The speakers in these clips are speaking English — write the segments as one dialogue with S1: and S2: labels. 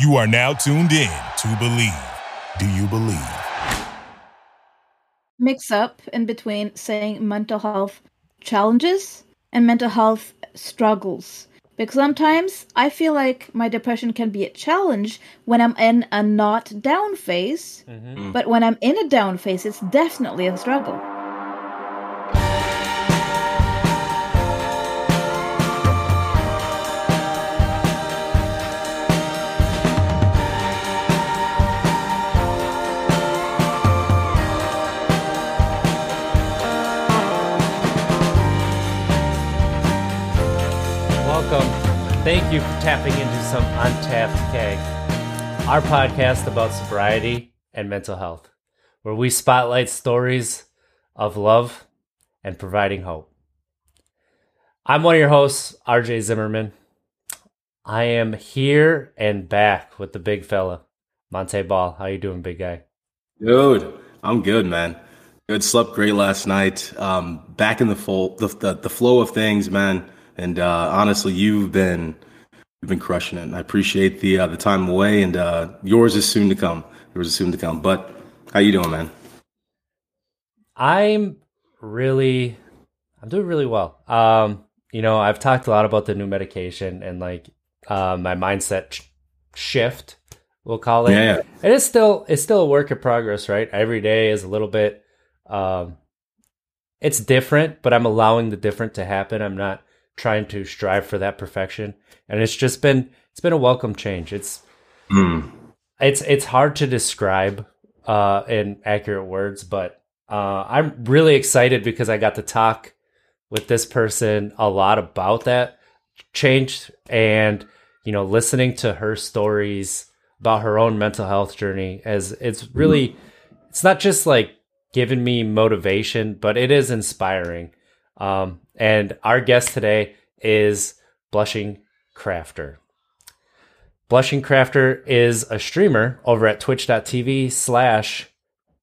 S1: You are now tuned in to Believe. Do you believe?
S2: Mix up in between saying mental health challenges and mental health struggles. Because sometimes I feel like my depression can be a challenge when I'm in a not down phase,
S3: Mm-hmm.
S2: but when I'm in a down phase, it's definitely a struggle.
S3: Thank you for tapping into some Untapped Keg, our podcast about sobriety and mental health, where we spotlight stories of love and providing hope. I'm one of your hosts, RJ Zimmerman. I am here and back with the big fella, Montee Ball. How you doing, big guy?
S4: Dude, I'm good, man. Good. Slept great last night. Um, back in the full the, the the flow of things, man. And uh, honestly, you've been you've been crushing it. And I appreciate the uh, the time away, and uh, yours is soon to come. Yours is soon to come. But how you doing, man?
S3: I'm really I'm doing really well. Um, you know, I've talked a lot about the new medication and like uh, my mindset sh- shift, we'll call it.
S4: Yeah, yeah.
S3: It is still it's still a work in progress, right? Every day is a little bit um it's different, but I'm allowing the different to happen. I'm not trying to strive for that perfection. And it's just been it's been a welcome change. It's
S4: Mm.
S3: it's it's hard to describe uh in accurate words but uh i'm really excited because i got to talk with this person a lot about that change and you know listening to her stories about her own mental health journey as it's really it's not just like giving me motivation but it is inspiring um and our guest today is blushing crafter Blushing Crafter is a streamer over at twitch.tv slash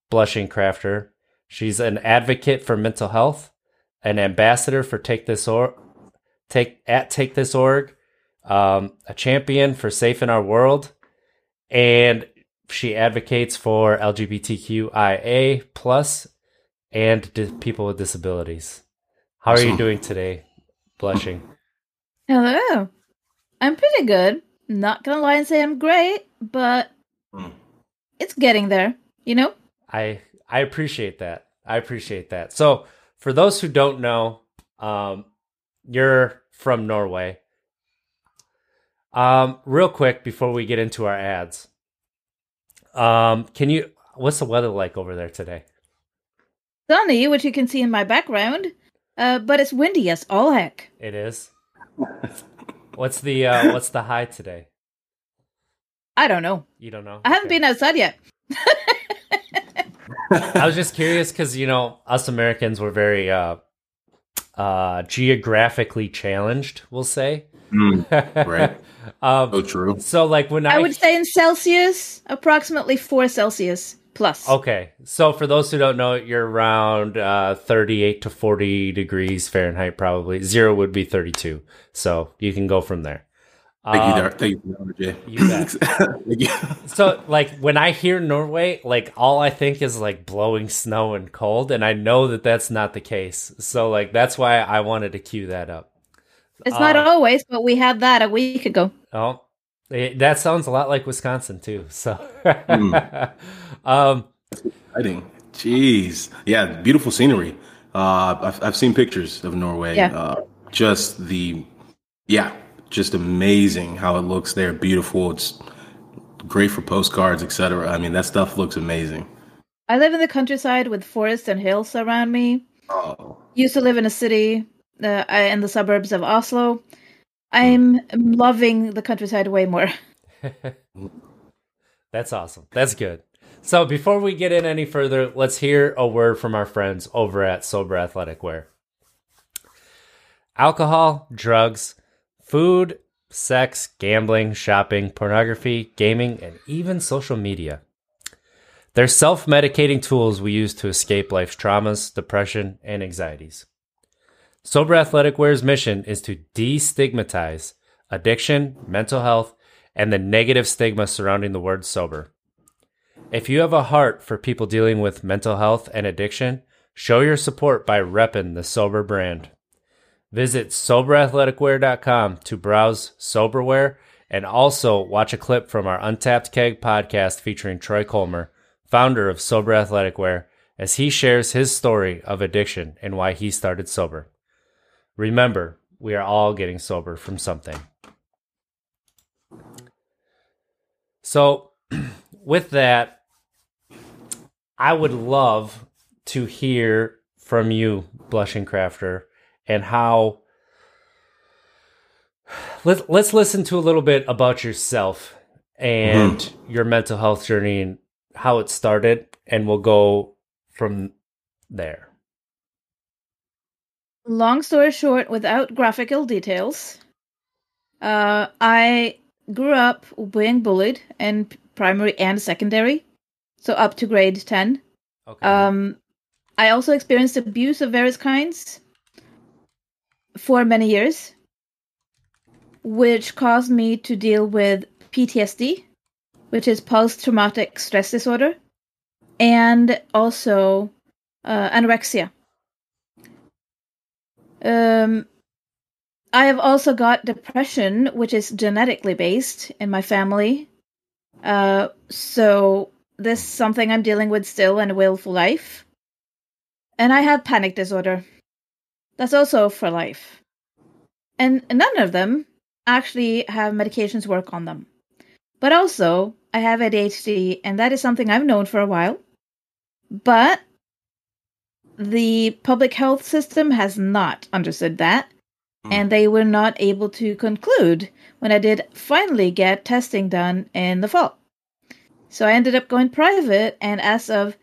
S3: Blushing Crafter. She's an advocate for mental health, an ambassador for Take This or Take at Take This org, um, a champion for Safe in Our World, and she advocates for LGBTQIA plus and di- people with disabilities. How are you doing today, Blushing?
S2: Hello. I'm pretty good. Not gonna lie and say I'm great, but
S4: Mm.
S2: it's getting there, you know?
S3: I I appreciate that. I appreciate that. So, for those who don't know, um, you're from Norway. Um, real quick before we get into our ads, um, can you? What's the weather like over there today?
S2: Sunny, which you can see in my background, uh, but it's windy as all heck.
S3: It is. What's the uh, What's the high today?
S2: I don't know.
S3: You don't know.
S2: I haven't
S3: Okay.
S2: been outside yet.
S3: I was just curious because you know us Americans were very uh, uh, geographically challenged. We'll say.
S4: Mm. Right.
S3: um,
S4: So true.
S3: So like when I,
S2: I would say in Celsius, approximately four Celsius plus.
S3: okay, so for those who don't know, you're around uh, 38 to 40 degrees Fahrenheit, probably. Zero would be 32. So you can go from there.
S4: Thank
S3: Um,
S4: you, there. Thank you, RJ.
S3: you bet.
S4: Thank you.
S3: So like when I hear Norway, like all I think is like blowing snow and cold, and I know that that's not the case. So like that's why I wanted to cue that up.
S2: It's not
S3: uh,
S2: always, but we had that a week ago.
S3: Oh, eh, that sounds a lot like Wisconsin too. So,
S4: Hmm.
S3: um,
S4: Exciting. Jeez. Yeah, beautiful scenery. Uh, I've, I've seen pictures of Norway.
S2: Yeah.
S4: Uh, just the, yeah, just amazing how it looks there. Beautiful. It's great for postcards, etc. I mean, that stuff looks amazing.
S2: I live in the countryside with forests and hills around me.
S4: Oh,
S2: Used to live in a city uh, in the suburbs of Oslo. Hmm. I'm loving the countryside way more.
S3: that's awesome. That's good. So before we get in any further, let's hear a word from our friends over at Sober Athletic Wear. Alcohol, drugs, food, sex, gambling, shopping, pornography, gaming, and even social media. They're self medicating tools we use to escape life's traumas, depression, and anxieties. Sober Athletic Wear's mission is to destigmatize addiction, mental health, and the negative stigma surrounding the word sober. If you have a heart for people dealing with mental health and addiction, show your support by repping the Sober brand. Visit soberathleticwear.com to browse Soberwear and also watch a clip from our Untapped Keg podcast featuring Troy Colmer, founder of Sober Athletic Wear, as he shares his story of addiction and why he started sober. Remember, we are all getting sober from something. So, with that, I would love to hear from you, Blushing Crafter, and how. Let's let's listen to a little bit about yourself and mm-hmm. your mental health journey and how it started, and we'll go from there.
S2: Long story short, without graphical details, uh, I grew up being bullied in primary and secondary so up to grade 10. Okay. Um, I also experienced abuse of various kinds for many years, which caused me to deal with PTSD, which is post traumatic stress disorder, and also uh, anorexia. Um, I have also got depression, which is genetically based in my family. Uh, so this is something I'm dealing with still and will for life. And I have panic disorder. That's also for life. And none of them actually have medications work on them. But also, I have ADHD, and that is something I've known for a while. But the public health system has not understood that, mm. and they were not able to conclude when I did finally get testing done in the fall. So I ended up going private, and as of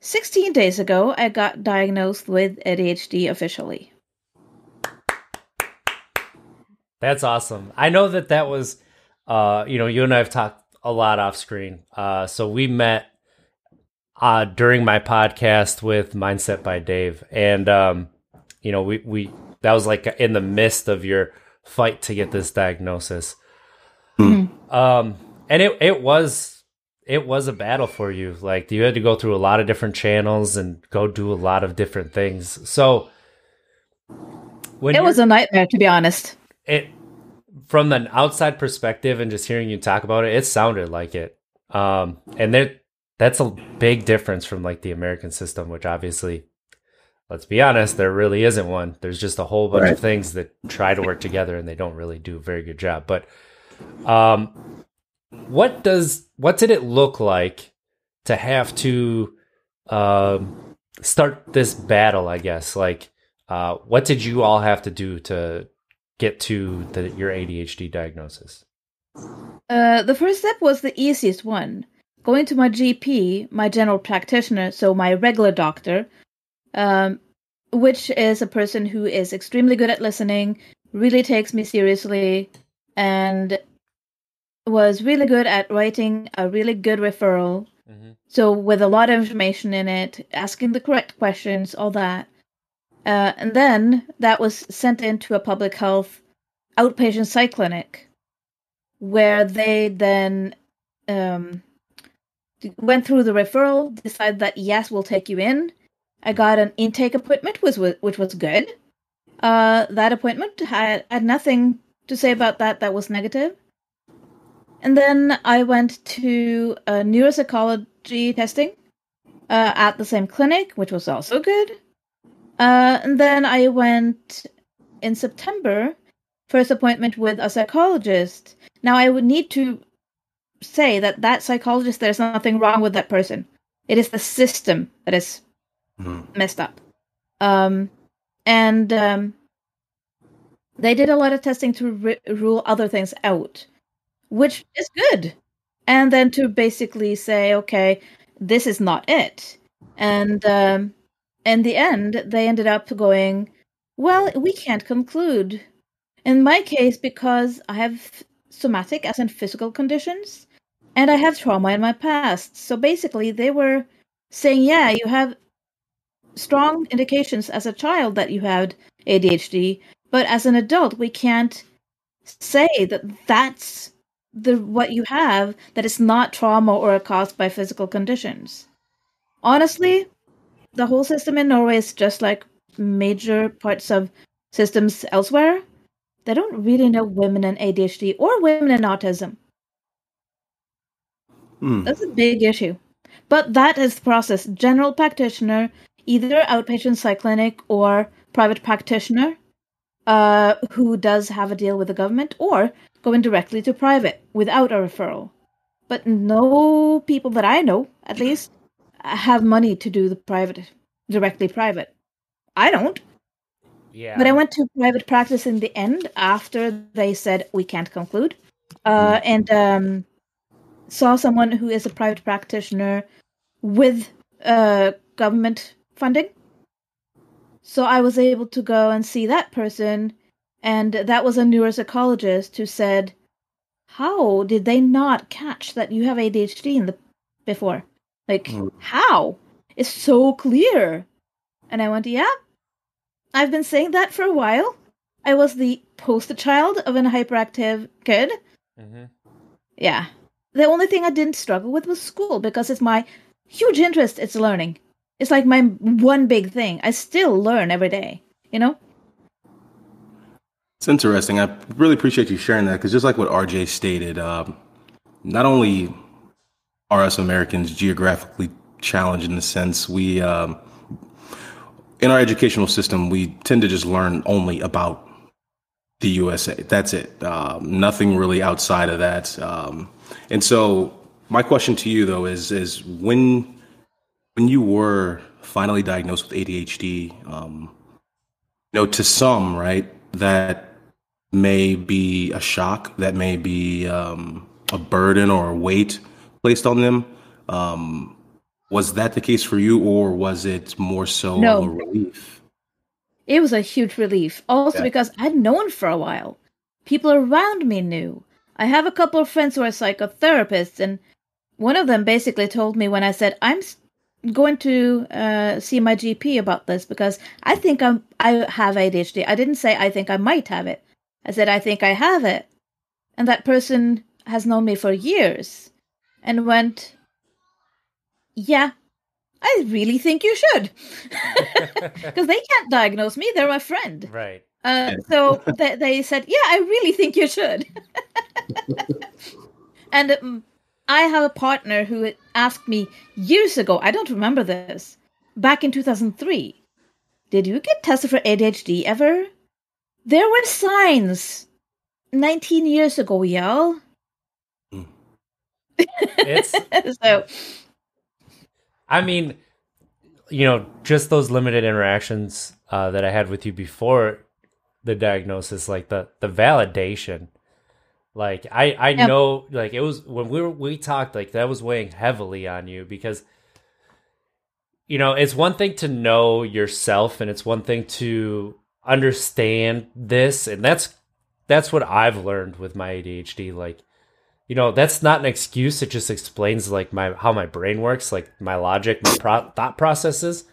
S2: 16 days ago, I got diagnosed with ADHD officially.
S3: That's awesome. I know that that was, uh, you know, you and I have talked a lot off screen. Uh, so we met uh, during my podcast with Mindset by Dave, and um, you know, we we that was like in the midst of your fight to get this diagnosis. Mm-hmm. Um, and it it was it was a battle for you. Like you had to go through a lot of different channels and go do a lot of different things. So
S2: when it was a nightmare, to be honest.
S3: It from an outside perspective and just hearing you talk about it, it sounded like it. Um, and there, that's a big difference from like the American system, which obviously, let's be honest, there really isn't one. There's just a whole bunch right. of things that try to work together and they don't really do a very good job. But um, what does what did it look like to have to um, start this battle? I guess like uh, what did you all have to do to get to the, your ADHD diagnosis?
S2: Uh, the first step was the easiest one. Going to my GP, my general practitioner, so my regular doctor, um, which is a person who is extremely good at listening, really takes me seriously, and was really good at writing a really good referral. Mm-hmm. So with a lot of information in it, asking the correct questions, all that. Uh, and then that was sent into a public health outpatient psych clinic, where they then um, went through the referral, decided that yes, we'll take you in. I got an intake appointment, which was which was good. Uh, that appointment had had nothing to say about that that was negative. And then I went to a neuropsychology testing uh, at the same clinic, which was also good. Uh, and then I went in September, first appointment with a psychologist. Now I would need to say that that psychologist, there's nothing wrong with that person. It is the system that is mm. messed up. Um, and um, they did a lot of testing to re- rule other things out which is good. And then to basically say, okay, this is not it. And um, in the end, they ended up going, well, we can't conclude. In my case, because I have somatic, as in physical conditions, and I have trauma in my past. So basically, they were saying, yeah, you have strong indications as a child that you had ADHD, but as an adult, we can't say that that's the what you have that is not trauma or caused by physical conditions. Honestly, the whole system in Norway is just like major parts of systems elsewhere. They don't really know women and ADHD or women and autism.
S4: Hmm.
S2: That's a big issue. But that is the process. General practitioner, either outpatient psych clinic or private practitioner uh, who does have a deal with the government, or going directly to private without a referral. But no people that I know, at least, have money to do the private, directly private. I don't.
S3: Yeah.
S2: But I went to private practice in the end after they said we can't conclude, uh, and um, saw someone who is a private practitioner with uh, government funding. So I was able to go and see that person, and that was a neuropsychologist who said, "How did they not catch that you have ADHD in the before? Like
S4: Mm.
S2: how? It's so clear." And I went, "Yeah, I've been saying that for a while. I was the poster child of an hyperactive kid.
S3: Mm-hmm.
S2: Yeah. The only thing I didn't struggle with was school because it's my huge interest. It's learning. It's like my one big thing. I still learn every day, you know?
S4: It's interesting. I really appreciate you sharing that because just like what RJ stated, um, not only are us Americans geographically challenged in the sense we, um, in our educational system, we tend to just learn only about the USA. That's it. Um, nothing really outside of that. Um, and so, my question to you though is is when when you were finally diagnosed with ADHD, um, you know, to some, right, that may be a shock, that may be um, a burden or a weight placed on them. Um, was that the case for you, or was it more so
S2: No.
S4: a relief?
S2: It was a huge relief. Also
S4: Yeah.
S2: because I'd known for a while. People around me knew. I have a couple of friends who are psychotherapists, and one of them basically told me when I said, I'm going to uh, see my GP about this because I think I'm, I have ADHD. I didn't say I think I might have it. I said, I think I have it. And that person has known me for years and went, Yeah, I really think you should. Because they can't diagnose me, they're my friend.
S3: Right.
S2: Uh, so they, they said, "Yeah, I really think you should." and um, I have a partner who asked me years ago. I don't remember this. Back in two thousand three, did you get tested for ADHD ever? There were signs. Nineteen years ago, y'all.
S3: It's
S2: so
S3: I mean, you know, just those limited interactions uh, that I had with you before the diagnosis, like the the validation. Like I I
S2: Yep.
S3: know like it was when we were we talked like that was weighing heavily on you because you know, it's one thing to know yourself and it's one thing to understand this and that's that's what I've learned with my ADHD like you know that's not an excuse it just explains like my how my brain works like my logic my pro- thought processes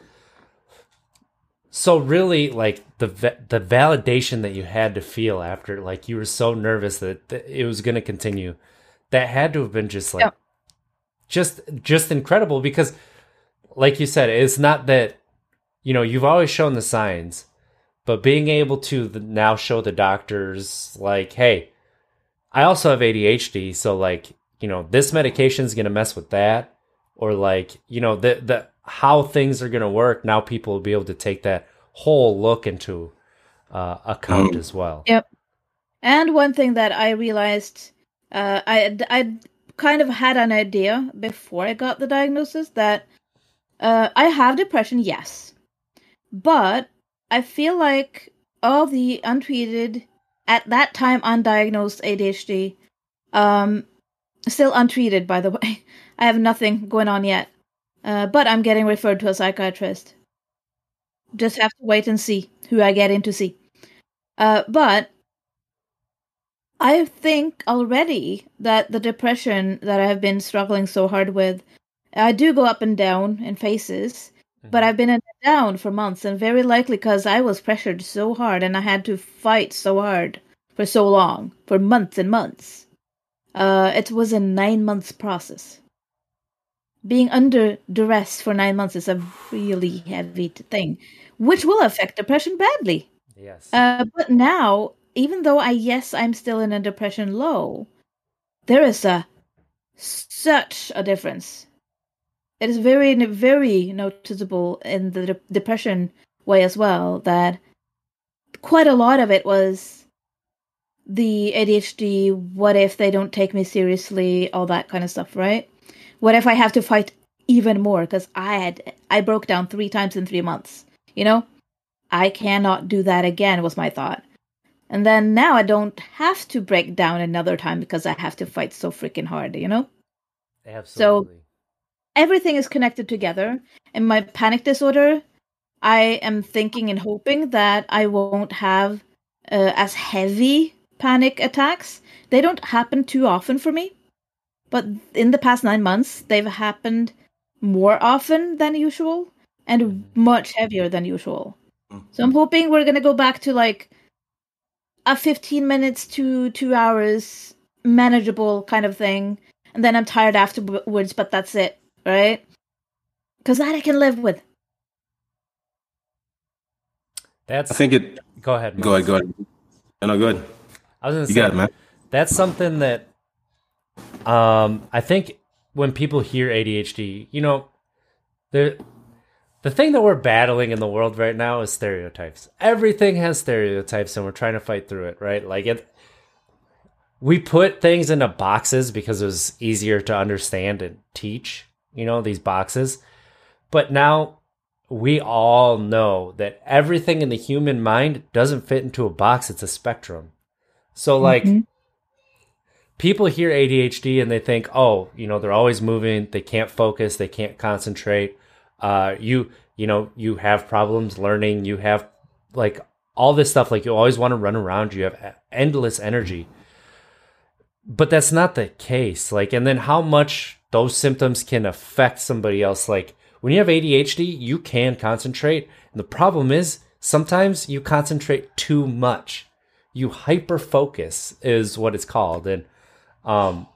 S3: so really like the the validation that you had to feel after like you were so nervous that, it was going to continue that had to have been just like
S2: Yeah.
S3: just just incredible because like you said it's not that you know you've always shown the signs but being able to now show the doctors like hey I also have ADHD, so like, you know, this medication is going to mess with that or like, you know, the the how things are going to work, now people will be able to take that whole look into uh, account as well.
S2: Yep. And one thing that I realized, uh, I I kind of had an idea before I got the diagnosis that uh, I have depression, yes, but I feel like all the untreated at that time undiagnosed ADHD, um, still untreated by the way. I have nothing going on yet, uh, but I'm getting referred to a psychiatrist. Just have to wait and see who I get in to see. Uh, but I think already that the depression that I've been struggling so hard with, I do go up and down in phases, but I've been in and down for months, and very likely because I was pressured so hard and I had to fight so hard for so long, for months and months. Uh, it was a nine months process. Being under duress for nine months is a really heavy thing, which will affect depression badly.
S3: Yes.
S2: Uh, but now, even though I yes, I'm still in a depression low, there is a such a difference. It is very very noticeable in the de- depression way as well that quite a lot of it was the ADHD. What if they don't take me seriously? All that kind of stuff, right? What if I have to fight even more because I had I broke down three times in three months? You know, I cannot do that again. Was my thought. And then now I don't have to break down another time because I have to fight so freaking hard, you know?
S3: Absolutely.
S2: So everything is connected together. In my panic disorder, I am thinking and hoping that I won't have uh, as heavy panic attacks. They don't happen too often for me. But in the past nine months, they've happened more often than usual and much heavier than usual. So I'm hoping we're going to go back to like a 15 minutes to two hours manageable kind of thing and then i'm tired afterwards but that's it right because that i can live with
S3: That's
S4: I think it.
S3: go ahead.
S4: Go ahead. Go ahead. No, no, good.
S3: I was gonna say
S4: it, man.
S3: that's something that um I think when people hear ADHD, you know, the the thing that we're battling in the world right now is stereotypes. Everything has stereotypes and we're trying to fight through it, right? Like it we put things into boxes because it was easier to understand and teach, you know, these boxes. But now we all know that everything in the human mind doesn't fit into a box, it's a spectrum. So like
S2: Mhm.
S3: people hear ADHD and they think, oh, you know, they're always moving, they can't focus, they can't concentrate. Uh, you, you know, you have problems learning, you have like all this stuff, like you always want to run around, you have endless energy. But that's not the case. Like, and then how much those symptoms can affect somebody else. Like, when you have ADHD, you can concentrate. And the problem is sometimes you concentrate too much. You hyper focus, is what it's called. And um,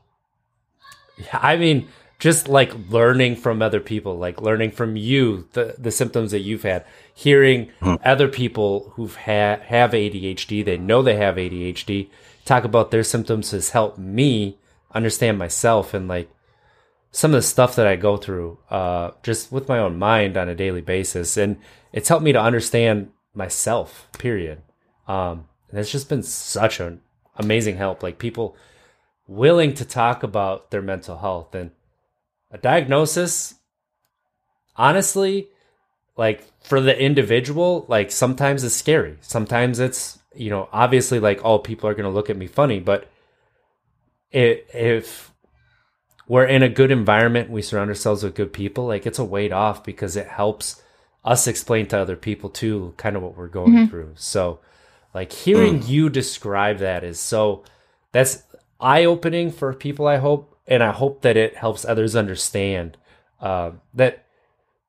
S3: I mean, just like learning from other people, like learning from you, the, the symptoms that you've had, hearing other people who've had have ADHD, they know they have ADHD, talk about their symptoms has helped me understand myself and like some of the stuff that I go through, uh, just with my own mind on a daily basis, and it's helped me to understand myself. Period. Um, and it's just been such an amazing help. Like people willing to talk about their mental health and a diagnosis honestly like for the individual like sometimes it's scary sometimes it's you know obviously like oh people are going to look at me funny but it, if we're in a good environment. We surround ourselves with good people. Like it's a weight off because it helps us explain to other people too kind of what we're going through. So like hearing you describe that is so that's eye opening for people i hope and i hope that it helps others understand uh, that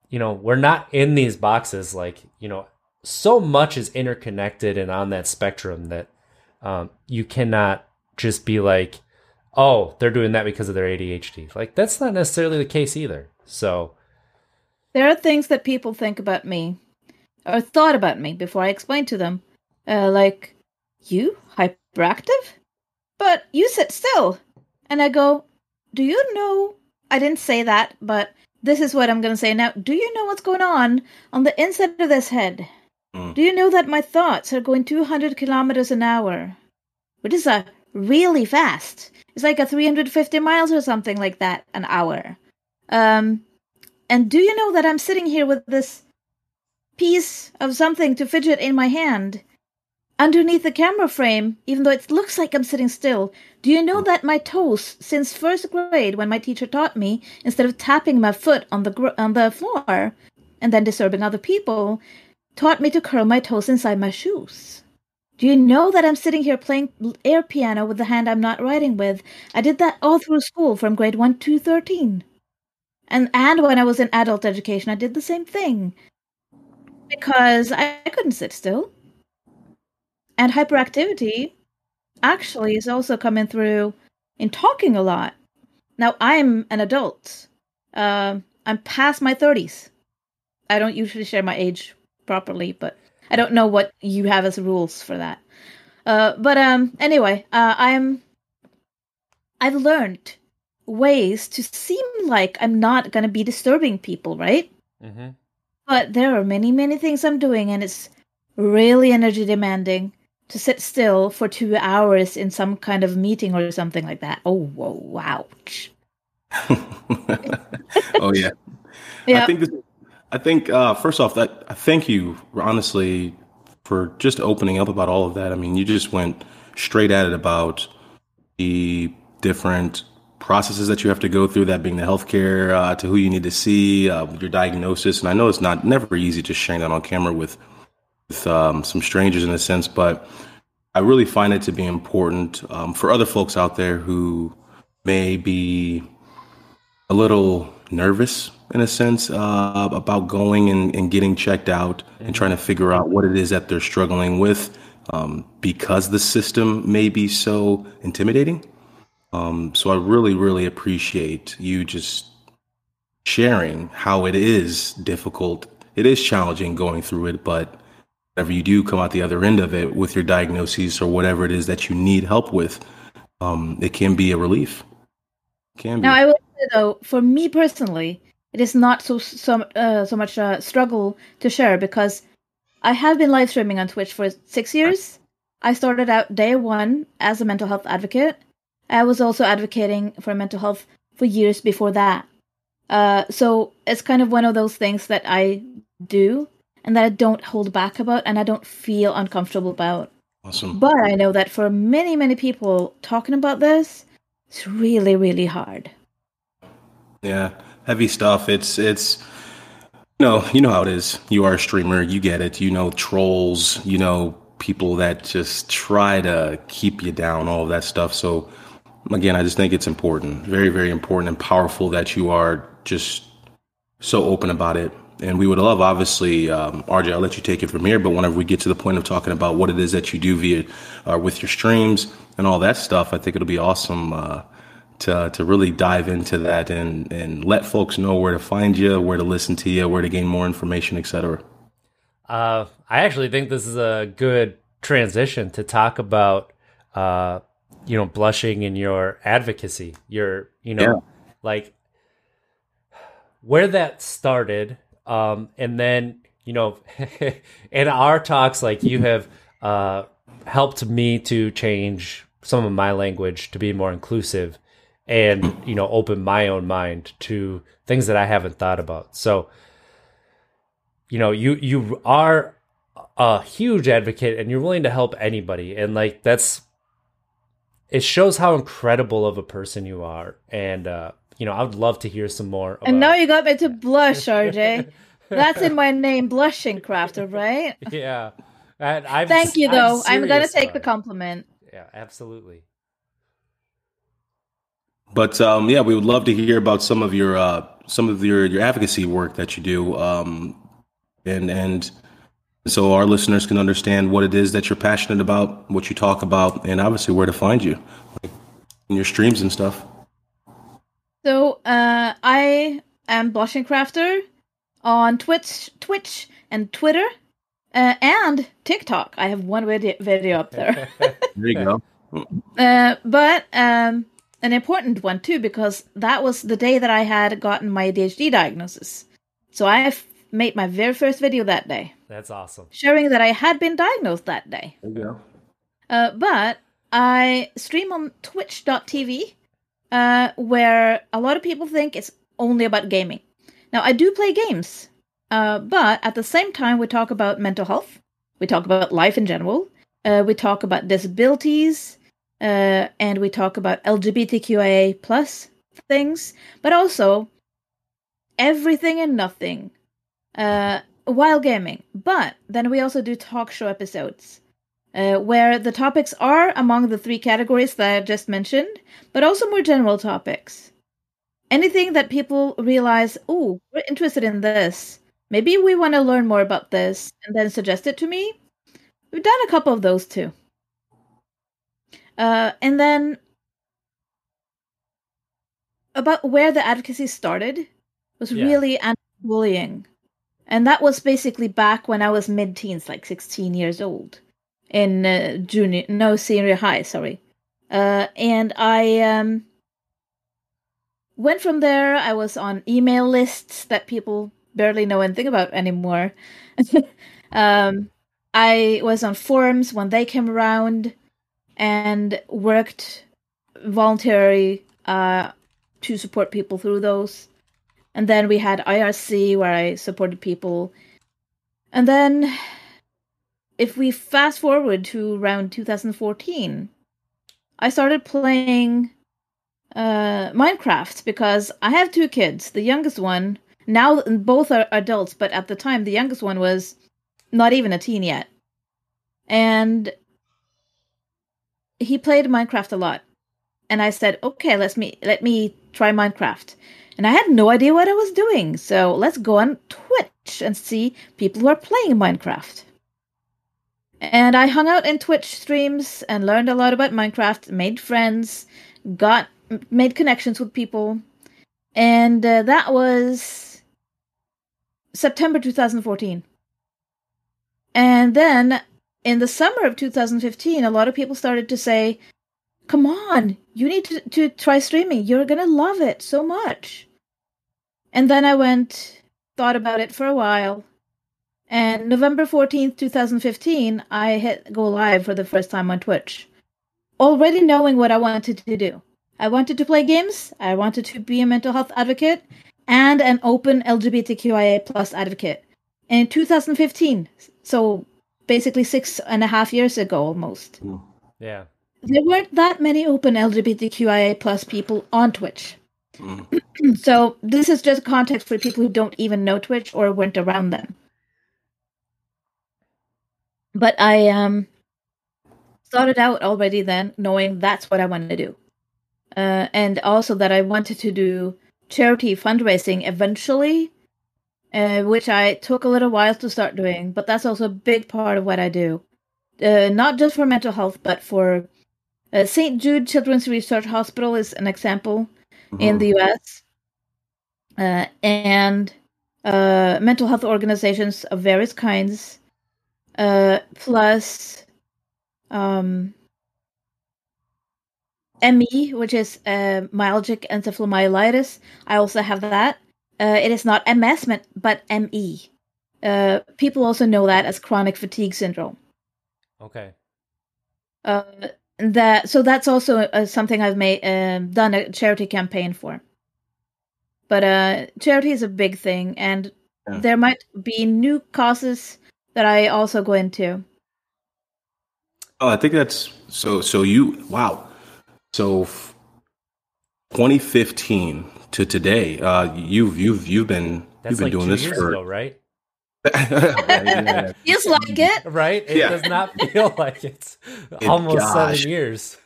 S3: you know we're not in these boxes. Like you know so much is interconnected and on that spectrum that um, you cannot just be like oh they're doing that because of their adhd like that's not necessarily the case either. So
S2: there are things that people think about me or thought about me before i explain to them. Uh, like you hyperactive? But you sit still and i go do you know i didn't say that but this is what i'm going to say now. Do you know what's going on on the inside of this head?
S4: Mm.
S2: do you know that my thoughts are going 200 kilometers an hour? Which is a really fast it's like a 350 miles or something like that an hour um and do you know that i'm sitting here with this piece of something to fidget in my hand underneath the camera frame, even though it looks like I'm sitting still. Do you know that my toes, since first grade, when my teacher taught me, instead of tapping my foot on the gr- on the floor and then disturbing other people, taught me to curl my toes inside my shoes? Do you know that I'm sitting here playing air piano with the hand I'm not writing with? I did that all through school from grade 1 to 13. And and when I was in adult education, I did the same thing. Because I, I couldn't sit still. And hyperactivity actually is also coming through in talking a lot. Now I'm an adult. Uh, I'm past my thirties. I don't usually share my age properly, but I don't know what you have as rules for that. Uh, but um, anyway, uh, I'm. I've learned ways to seem like I'm not gonna be disturbing people, right?
S3: Mm-hmm.
S2: But there are many, many things I'm doing, and it's really energy demanding to sit still for two hours in some kind of meeting or something like that. Oh, whoa, ouch.
S4: oh yeah.
S2: Yeah.
S4: I think this, I think uh, first off that I thank you honestly for just opening up about all of that. I mean, you just went straight at it about the different processes that you have to go through. That being the healthcare uh, to who you need to see, uh, your diagnosis, and I know it's not never easy just sharing that on camera with with um, some strangers in a sense, but I really find it to be important um, for other folks out there who may be a little nervous in a sense uh, about going and, and, getting checked out and trying to figure out what it is that they're struggling with um, because the system may be so intimidating. Um, so I really, really appreciate you just sharing how it is difficult. It is challenging going through it, but whenever you do come out the other end of it with your diagnoses or whatever it is that you need help with, um, it can be a relief. Can be.
S2: Now, I will say though, for me personally, it is not so so uh, so much a struggle to share because I have been live streaming on Twitch for six years. I started out day one as a mental health advocate. I was also advocating for mental health for years before that. Uh, so it's kind of one of those things that I do and that I don't hold back about and I don't feel uncomfortable about.
S4: Awesome.
S2: But I know that for many, many people talking about this, it's really, really hard.
S4: Yeah, heavy stuff. It's it's no, you know how it is. You are a streamer, you get it. You know trolls, you know people that just try to keep you down, all of that stuff. So again, I just think it's important, very, very important and powerful that you are just so open about it and we would love, obviously, um, RJ, I'll let you take it from here. But whenever we get to the point of talking about what it is that you do via uh, with your streams and all that stuff, I think it'll be awesome uh, to to really dive into that and and let folks know where to find you, where to listen to you, where to gain more information, etc.
S3: Uh, I actually think this is a good transition to talk about, uh, you know, blushing in your advocacy. Your, you know, yeah. like where that started um, and then, you know, in our talks, like you have uh, helped me to change some of my language to be more inclusive and, you know, open my own mind to things that I haven't thought about. So, you know, you you are a huge advocate and you're willing to help anybody. And like that's it shows how incredible of a person you are. And uh, you know, I would love to hear some more.
S2: About... And now you got me to blush, RJ. That's in my name, blushing crafter, right?
S3: Yeah. And I'm,
S2: Thank you, though. I'm, I'm gonna take the compliment.
S3: Yeah, absolutely.
S4: But um, yeah, we would love to hear about some of your uh, some of your your advocacy work that you do, um, and and so our listeners can understand what it is that you're passionate about, what you talk about, and obviously where to find you, like in your streams and stuff.
S2: So uh, I am Blushing Crafter on Twitch, Twitch and Twitter, uh, and TikTok. I have one video, video up there.
S4: there you go.
S2: Uh, but um, an important one too, because that was the day that I had gotten my ADHD diagnosis. So I made my very first video that day.
S3: That's awesome.
S2: Showing that I had been diagnosed that day.
S4: There you go.
S2: Uh, but I stream on twitch.tv, uh, where a lot of people think it's only about gaming. Now, I do play games, uh, but at the same time, we talk about mental health, we talk about life in general, uh, we talk about disabilities, uh, and we talk about LGBTQIA plus things, but also everything and nothing uh, while gaming. But then we also do talk show episodes. Uh, where the topics are among the three categories that I just mentioned, but also more general topics anything that people realize, oh, we're interested in this. Maybe we want to learn more about this and then suggest it to me. We've done a couple of those too. Uh, and then about where the advocacy started was
S3: Yeah.
S2: really anti-bullying, and that was basically back when I was mid-teens, like 16 years old, in uh, junior, no senior high, sorry. Uh, and I um, went from there. I was on email lists that people barely know anything about anymore. um, I was on forums when they came around and worked voluntary uh, to support people through those. And then we had IRC where I supported people. And then if we fast forward to around 2014, I started playing uh, Minecraft because I have two kids. The youngest one, now both are adults, but at the time the youngest one was not even a teen yet. And he played Minecraft a lot. And I said, "Okay, let's me let me try Minecraft." And I had no idea what I was doing. So, let's go on Twitch and see people who are playing Minecraft. And I hung out in Twitch streams and learned a lot about Minecraft, made friends, got made connections with people. And uh, that was September 2014. And then in the summer of 2015, a lot of people started to say, Come on, you need to, to try streaming. You're going to love it so much. And then I went, thought about it for a while. And November 14th, 2015, I hit go live for the first time on Twitch. Already knowing what I wanted to do. I wanted to play games, I wanted to be a mental health advocate, and an open LGBTQIA plus advocate. In 2015, so basically six and a half years ago almost.
S3: Yeah.
S2: There weren't that many open LGBTQIA plus people on Twitch.
S4: Mm.
S2: so this is just context for people who don't even know Twitch or weren't around them. But I um started out already then knowing that's what I wanted to do. Uh, and also that I wanted to do charity fundraising eventually, uh, which I took a little while to start doing, but that's also a big part of what I do. Uh, not just for mental health, but for uh, St. Jude Children's Research Hospital is an example in the US, uh, and uh, mental health organizations of various kinds, uh, plus um, ME, which is uh, myalgic encephalomyelitis. I also have that. Uh, it is not MS, but- but ME. Uh, people also know that as chronic fatigue syndrome.
S3: Okay.
S2: Uh, that so that's also uh, something I've made um, done a charity campaign for. But uh, charity is a big thing, and
S4: Yeah.
S2: there might be new causes that I also go into.
S4: Oh, I think that's so. So you, wow. So, f- 2015 to today, uh, you've you've you've been
S3: That's
S4: you've been
S3: like
S4: doing
S3: two
S4: this
S3: years
S4: for.
S3: ago, right?
S4: Yeah.
S2: Feels like it.
S3: Right? It
S4: Yeah.
S3: does not feel like it's
S4: It-
S3: almost
S4: gosh.
S3: seven years.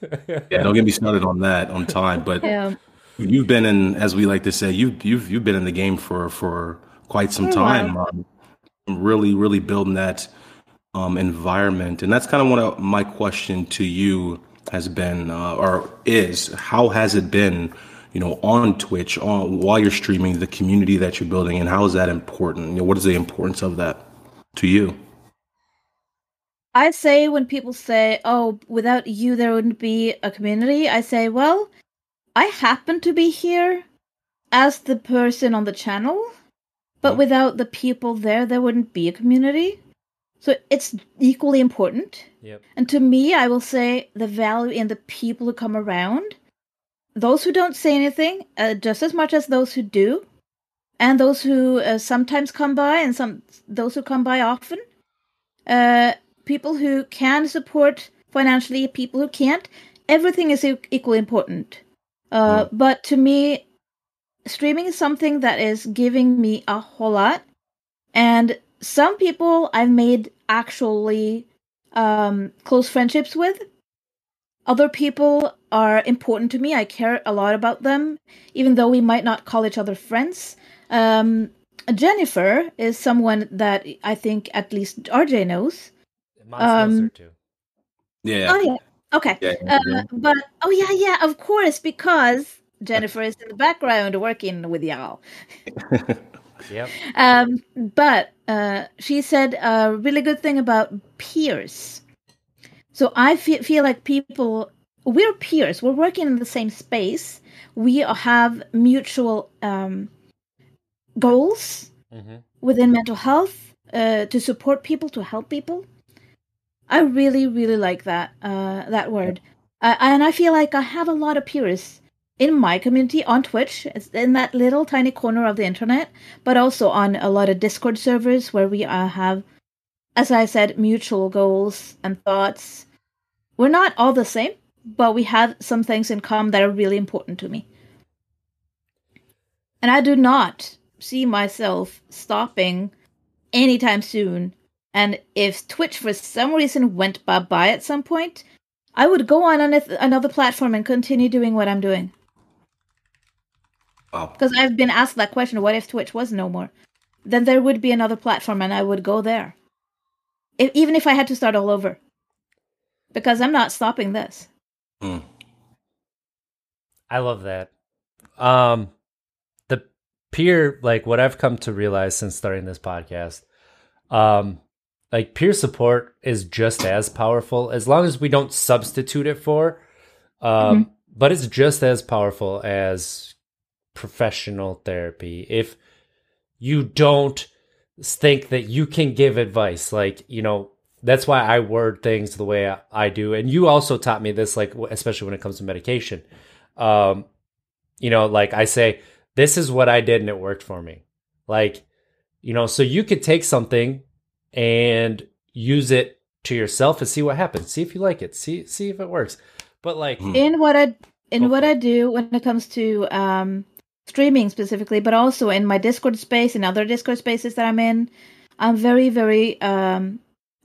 S4: yeah, don't get me started on that on time, but
S2: Yeah.
S4: you've been in, as we like to say, you've you've you've been in the game for for quite some
S2: For a
S4: time. Um, really, really building that um, environment, and that's kind of one of my question to you has been uh, or is how has it been, you know, on Twitch on while you're streaming the community that you're building, and how is that important? You know, what is the importance of that to you?
S2: I say when people say, "Oh, without you, there wouldn't be a community," I say, "Well, I happen to be here as the person on the channel, but
S4: Mhm.
S2: without the people there, there wouldn't be a community." So it's equally important.
S3: yep.
S2: And to me, I will say the value in the people who come around, those who don't say anything, uh, just as much as those who do, and those who uh, sometimes come by, and some those who come by often. Uh, people who can support financially, people who can't. Everything is e- equally important. Uh, But to me, streaming is something that is giving me a whole lot, and some people I've made actually um, close friendships with. Other people are important to me. I care a lot about them, even though we might not call each other friends. Um, Jennifer is someone that I think at least RJ knows.
S3: Mine's closer
S2: Um,
S3: too.
S4: Yeah,
S2: Oh yeah. Okay.
S4: yeah,
S2: Uh, but oh yeah, yeah, of course, because Jennifer is in the background working with y'all.
S3: Yep.
S2: Um, but uh, she said a really good thing about peers. So I fe- feel like people, we're peers. We're working in the same space. We have mutual um, goals
S3: hmm
S2: within mental health uh, to support people, to help people. I really, really like that uh, that word, uh, and I feel like I have a lot of peers in my community on Twitch, in that little tiny corner of the internet, but also on a lot of Discord servers where we uh, have, as I said, mutual goals and thoughts. We're not all the same, but we have some things in common that are really important to me. And I do not see myself stopping anytime soon. And if Twitch for some reason went bye bye at some point, I would go on another platform and continue doing what I'm doing. Oh.
S4: Wow.
S2: Because I've been asked that question what if Twitch was no more? Then there would be another platform and I would go there. If, even if I had to start all over. Because I'm not stopping this.
S4: Hmm.
S3: I love that. Um, the peer, like what I've come to realize since starting this podcast, um, like peer support is just as powerful as long as we don't substitute it for, um, but it's just as powerful as professional therapy. If you don't think that you can give advice, like, you know, that's why I word things the way I, I do. And you also taught me this, like, especially when it comes to medication. Um you know like i say this is what i did and it worked for me. Like you know so you could take something and use it to yourself and see what happens. See if you like it. See see if it works. But like
S4: Mhm.
S2: in what I in what I do when it comes to um streaming specifically, but also in my Discord space and other Discord spaces that I'm in, I'm very very um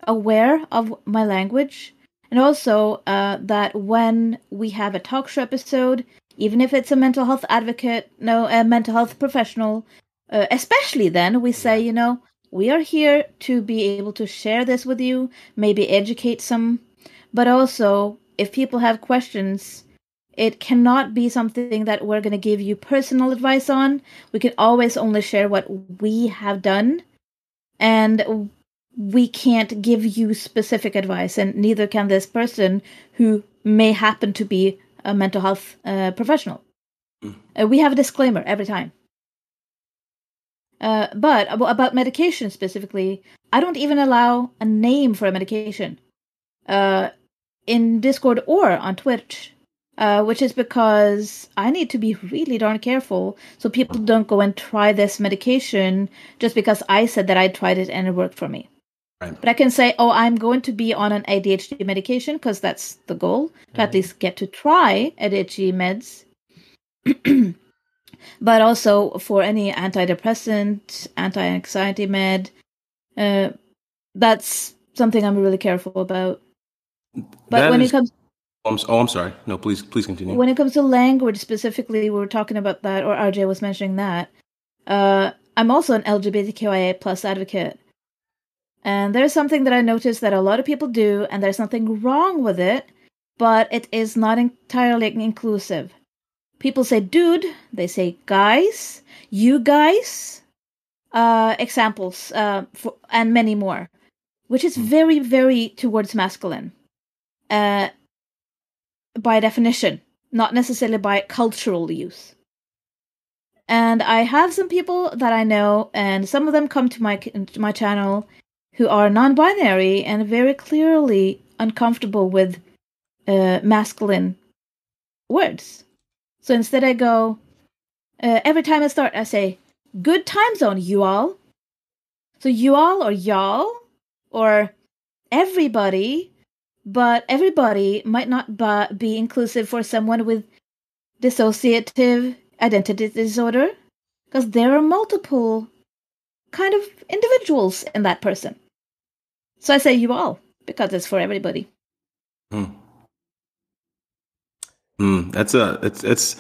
S2: aware of my language and also uh that when we have a talk show episode, even if it's a mental health advocate, no, a mental health professional, uh, especially then we say, you know, we are here to be able to share this with you, maybe educate some, but also if people have questions, it cannot be something that we're going to give you personal advice on. We can always only share what we have done, and we can't give you specific advice, and neither can this person who may happen to be a mental health uh, professional.
S4: Mm.
S2: Uh, we have a disclaimer every time. Uh, but ab- about medication specifically, I don't even allow a name for a medication uh, in Discord or on Twitch, uh, which is because I need to be really darn careful so people don't go and try this medication just because I said that I tried it and it worked for me.
S4: Right.
S2: But I can say, oh, I'm going to be on an ADHD medication because that's the goal to at
S3: Mhm.
S2: least get to try ADHD meds. but also for any antidepressant, anti-anxiety med, uh, that's something I'm really careful about. But
S4: That
S2: when
S4: is-
S2: it comes
S4: Oh, I'm, oh, I'm sorry. No, please, please continue.
S2: when it comes to language specifically, we were talking about that, or RJ was mentioning that. Uh, I'm also an LGBTQIA plus advocate, and there's something that I noticed that a lot of people do, and there's nothing wrong with it, but it is not entirely inclusive. People say "dude," they say "guys," "you guys," uh, examples, uh, for, and many more, which is very, very towards masculine. Uh, by definition, not necessarily by cultural use. And I have some people that I know, and some of them come to my to my channel who are non-binary and very clearly uncomfortable with uh, masculine words. So instead, I go uh, every time I start, I say "Good time zone, you all." So you all or y'all or everybody but everybody might not be inclusive for someone with dissociative identity disorder because there are multiple kind of individuals in that person so i say you all because it's for everybody
S4: Hmm. Hmm, that's a it's it's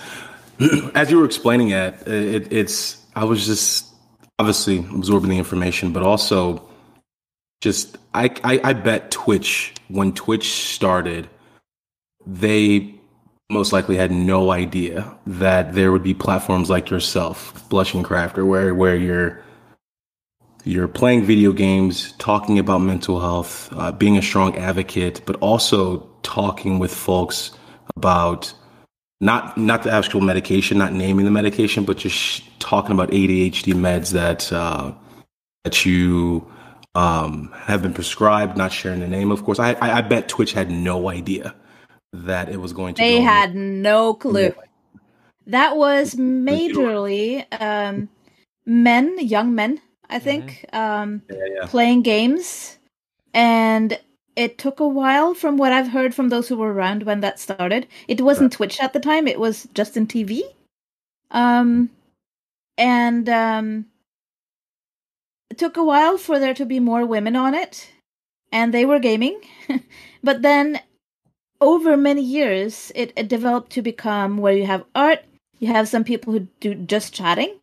S4: as you were explaining it, it it's I was just obviously absorbing the information, but also just I, I I bet Twitch when Twitch started, they most likely had no idea that there would be platforms like yourself, Blushing Crafter, where where you're you're playing video games, talking about mental health, uh, being a strong advocate, but also talking with folks about not not the actual medication, not naming the medication, but just talking about ADHD meds that uh, that you um, have been prescribed. Not sharing the name, of course. I, I, I bet Twitch had no idea that it was going to.
S2: They
S4: go
S2: had no clue. That was majorly um, men, young men, I think, um,
S4: Yeah, yeah.
S2: playing games. And it took a while from what I've heard from those who were around when that started. It wasn't Twitch at the time, it was Justin TV. Um, and um, it took a while for there to be more women on it, and they were gaming. but then over many years, it, it developed to become where you have art, you have some people who do just chatting.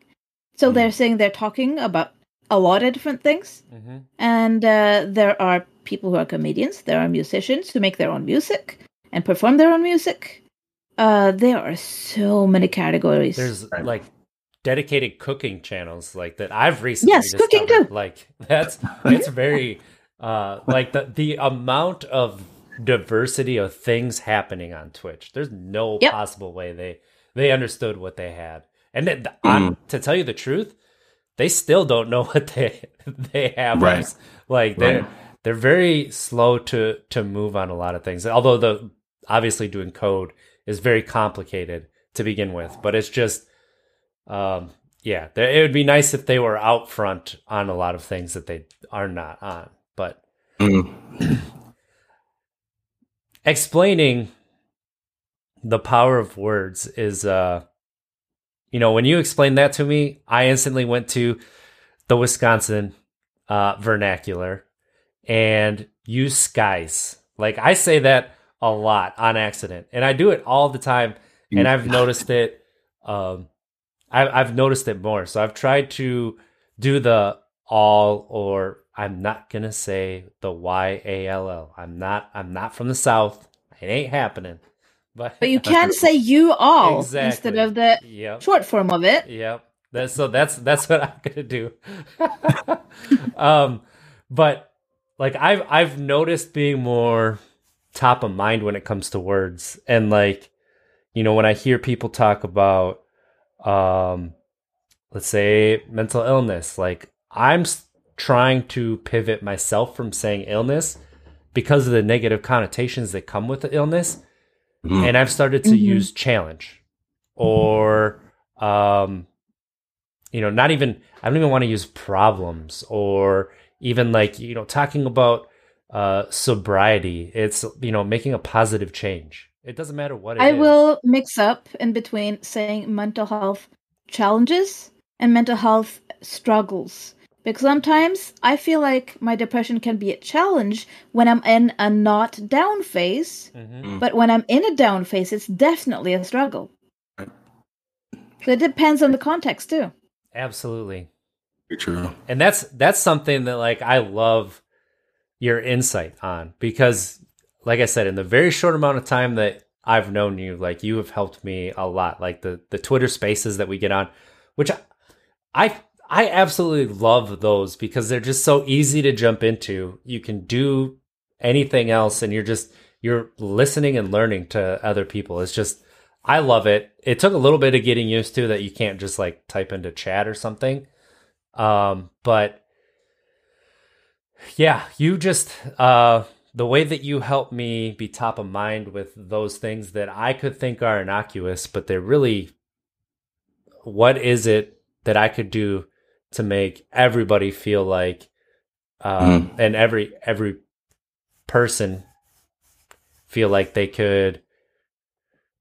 S2: So they're saying they're talking about a lot of different things.
S3: Mm-hmm.
S2: And uh, there are people who are comedians, there are musicians who make their own music and perform their own music. Uh, there are so many categories.
S3: There's like dedicated cooking channels like that I've recently
S2: Yes, cooking too.
S3: Like that's it's very uh like the the amount of diversity of things happening on Twitch. There's no
S2: Yep.
S3: possible way they they understood what they had. And then, on, to tell you the truth, they still don't know what they they have.
S4: Right.
S3: Like they're
S4: Right.
S3: they're very slow to to move on a lot of things. Although the obviously doing code is very complicated to begin with, but it's just um yeah, there- it would be nice if they were out front on a lot of things that they are not on. But
S4: Mm.
S3: explaining the power of words is uh you know when you explained that to me i instantly went to the wisconsin uh vernacular and use skies. Like i say that a lot on accident and i do it all the time and i've noticed it um I, i've noticed it more. So i've tried to do the all or i'm not gonna say the y-a-l-l i'm not i'm not from the south. It ain't happening but
S2: but you can say you all
S3: Exactly.
S2: instead of the
S3: Yep.
S2: short form of it.
S3: Yep. That's so that's that's what I'm gonna do. um, but like I've I've noticed being more top of mind when it comes to words, and like you know when I hear people talk about, um, let's say mental illness, like I'm trying to pivot myself from saying illness because of the negative connotations that come with the illness
S4: Mhm.
S3: and I've started to use challenge or um you know not even I don't even want to use problems or even like you know talking about uh sobriety it's you know making a positive change it doesn't matter what it
S2: I
S3: is.
S2: will mix up in between saying mental health challenges and mental health struggles. Because sometimes I feel like my depression can be a challenge when I'm in a not down phase,
S3: Mhm.
S2: but when I'm in a down phase, it's definitely a struggle. So it depends on the context too.
S3: absolutely
S4: True.
S3: and that's that's something that like I love your insight on because like I said in the very short amount of time that I've known you like you have helped me a lot like the the Twitter spaces that we get on which I I, I absolutely love those because they're just so easy to jump into. You can do anything else and you're just you're listening and learning to other people. It's just I love it. It took a little bit of getting used to that you can't just like type into chat or something. Um, but yeah, you just uh the way that you help me be top of mind with those things that I could think are innocuous, but they're really what is it that I could do to make everybody feel like um and every every person feel like they could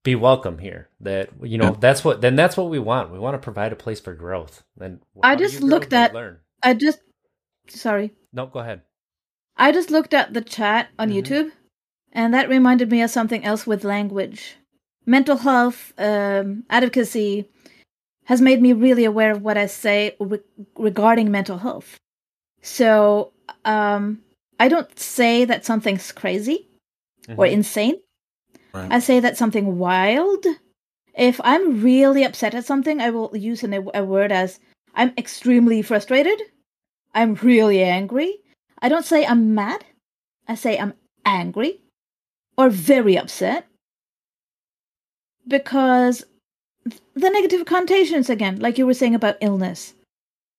S3: be welcome here that you know
S4: Yeah.
S3: that's what then that's what we want we want to provide a place for growth and
S2: I just looked at-
S3: learn
S2: I just sorry.
S3: no go ahead
S2: I just looked at the chat on
S3: Mhm.
S2: YouTube, and that reminded me of something else with language. Mental health um, advocacy has made me really aware of what I say re- regarding mental health. So um, I don't say that something's crazy or
S3: Mhm.
S2: insane.
S4: Right.
S2: I say that something wild. If I'm really upset at something, I will use an, a word as I'm extremely frustrated. I'm really angry. I don't say I'm mad. I say I'm angry or very upset because the negative connotations again, like you were saying about illness.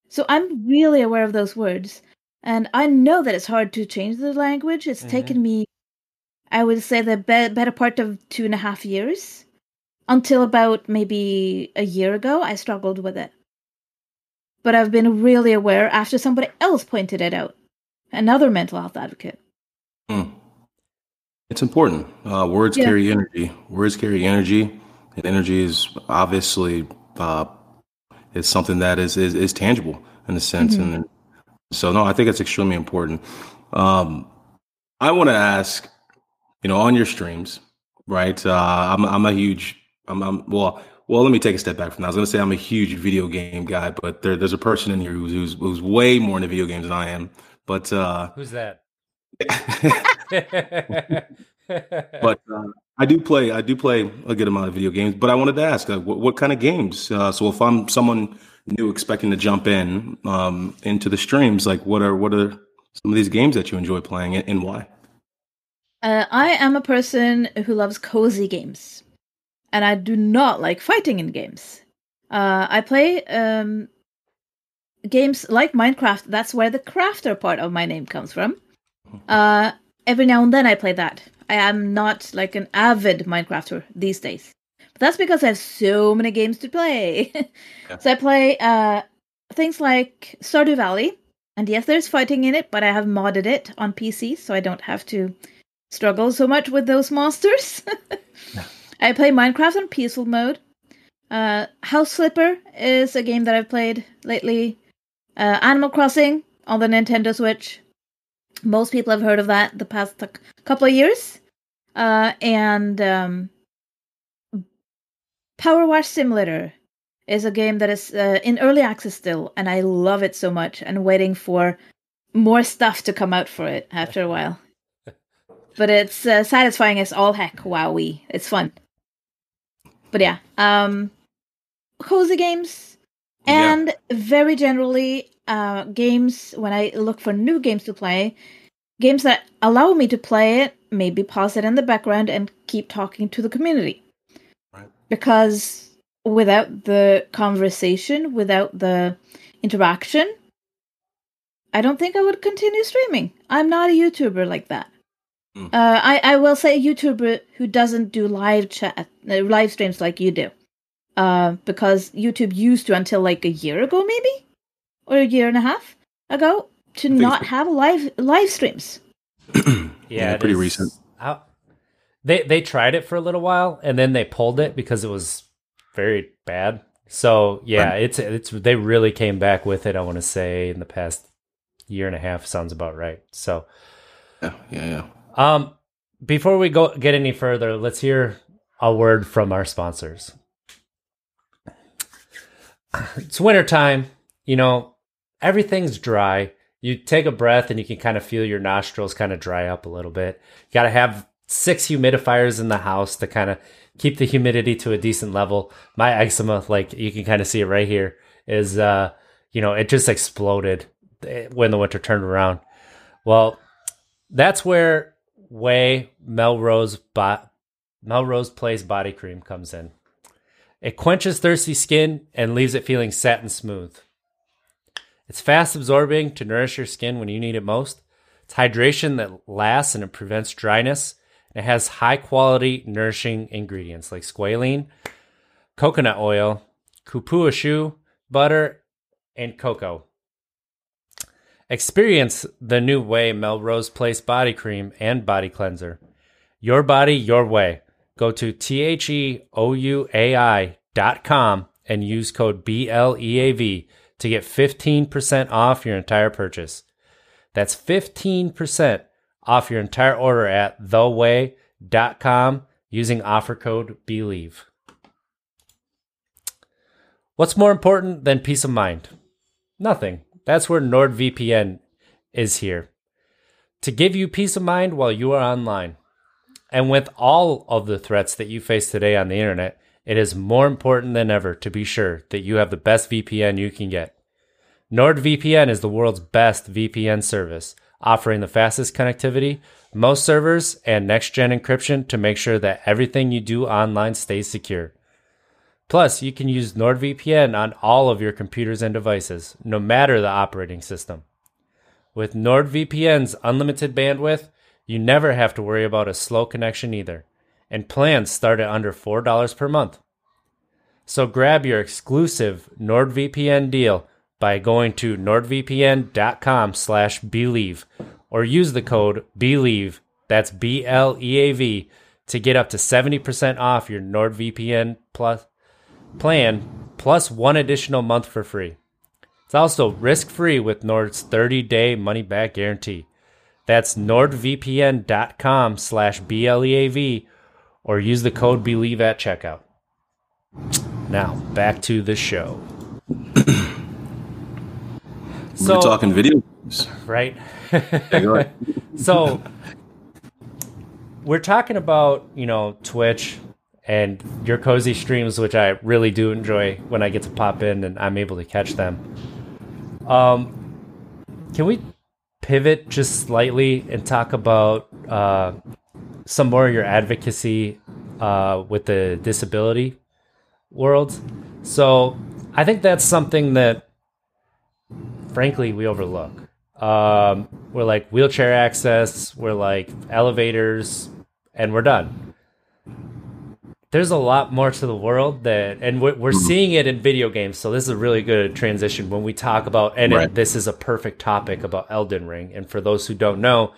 S2: So I'm really aware of those words. And I know that it's hard to change the language. It's
S3: Mhm.
S2: taken me, I would say, the be- better part of two and a half years. Until about maybe a year ago, I struggled with it. But I've been really aware after somebody else pointed it out. Another mental health advocate.
S4: Hmm. It's important. Uh, words
S2: Yeah.
S4: carry energy. Words carry energy, and energy is obviously uh, is something that is, is is tangible in a sense.
S2: Mhm.
S4: And so, no, I think it's extremely important. Um, I want to ask, you know, on your streams, right? Uh, I'm I'm a huge. I'm, I'm well. Well, let me take a step back from that. I was going to say I'm a huge video game guy, but there, there's a person in here who's, who's who's way more into video games than I am. But uh,
S3: Who's that?
S4: but uh, I do play. I do play a good amount of video games. But I wanted to ask, uh, what, what kind of games? Uh, so if I'm someone new expecting to jump in um, into the streams, like what are what are some of these games that you enjoy playing and, and why?
S2: Uh, I am a person who loves cozy games, and I do not like fighting in games. Uh, I play um, games like Minecraft. That's where the crafter part of my name comes from. Uh, every now and then I play that. I am not like an avid Minecrafter these days. But that's because I have so many games to play.
S4: Yeah.
S2: So I play uh, things like Stardew Valley. And yes, there's fighting in it, but I have modded it on PC, so I don't have to struggle so much with those monsters. I play Minecraft on peaceful mode. Uh, House Flipper is a game that I've played lately. Uh, Animal Crossing on the Nintendo Switch. Most people have heard of that the past c- couple of years. Uh, and um, Power Wash Simulator is a game that is uh, in early access still, and I love it so much. And waiting for more stuff to come out for it after a while. But it's uh, satisfying as all heck. Wowie, it's fun. But yeah, um, cozy games,
S4: Yeah.
S2: and very generally, uh, games when I look for new games to play, games that allow me to play it, maybe pause it in the background and keep talking to the community.
S4: Right.
S2: Because without the conversation, without the interaction, I don't think I would continue streaming. I'm not a YouTuber like that.
S4: Mm.
S2: Uh, I I will say a YouTuber who doesn't do live chat, uh, live streams like you do, uh, because YouTube used to until like a year ago, maybe, or a year and a half ago, to not have live live streams.
S4: Yeah,
S3: it
S4: pretty
S3: is-
S4: recent.
S3: How they they tried it for a little while and then they pulled it because it was very bad. So yeah,
S4: Right.
S3: it's it's they really came back with it. I want to say in the past year and a half sounds about right. So
S4: Yeah, yeah, yeah.
S3: um, before we go get any further, let's hear a word from our sponsors. It's winter time, you know, everything's dry. You take a breath and you can kind of feel your nostrils kind of dry up a little bit. You got to have six humidifiers in the house to kind of keep the humidity to a decent level. My eczema, like you can kind of see it right here, is uh, you know, it just exploded eh, when the winter turned around. Well, that's where OUAI Melrose Melrose Place body cream comes in. It quenches thirsty skin and leaves it feeling satin smooth. It's fast absorbing to nourish your skin when you need it most. It's hydration that lasts and it prevents dryness. It has high quality nourishing ingredients like squalene, coconut oil, cupuaçu, butter, and cocoa. Experience the new OUAI Melrose Place body cream and body cleanser. Your body, your way. Go to T H E O U A I dot com and use code BLEAV to get 15% off your entire purchase. That's 15% off your entire order at theouai.com using offer code BELIEVE. What's more important than peace of mind? Nothing. That's where NordVPN is here to give you peace of mind while you are online. And with all of the threats that you face today on the internet, it is more important than ever to be sure that you have the best VPN you can get. NordVPN is the world's best VPN service, offering the fastest connectivity, most servers, and next gen encryption to make sure that everything you do online stays secure. Plus, you can use NordVPN on all of your computers and devices, no matter the operating system. With NordVPN's unlimited bandwidth, you never have to worry about a slow connection either, and plans start at under $4 per month. So grab your exclusive NordVPN deal by going to nordvpn.com slash believe or use the code believe that's b-l-e-a-v to get up to 70% off your nordvpn plus plan plus one additional month for free it's also risk-free with nord's 30-day money-back guarantee that's nordvpn.com slash b-l-e-a-v or use the code believe at checkout now back to the show
S4: We're talking video games.
S3: right? So we're talking about you know Twitch and your cozy streams, which I really do enjoy when I get to pop in and I'm able to catch them. Um, can we pivot just slightly and talk about uh, some more of your advocacy uh, with the disability world? So I think that's something that frankly we overlook. Um, we're like wheelchair access, we're like elevators, and we're done. There's a lot more to the world that, and we're, we're seeing it in video games. So this is a really good transition when we talk about, and
S4: Right.
S3: it, this is a perfect topic about Elden Ring. And for those who don't know,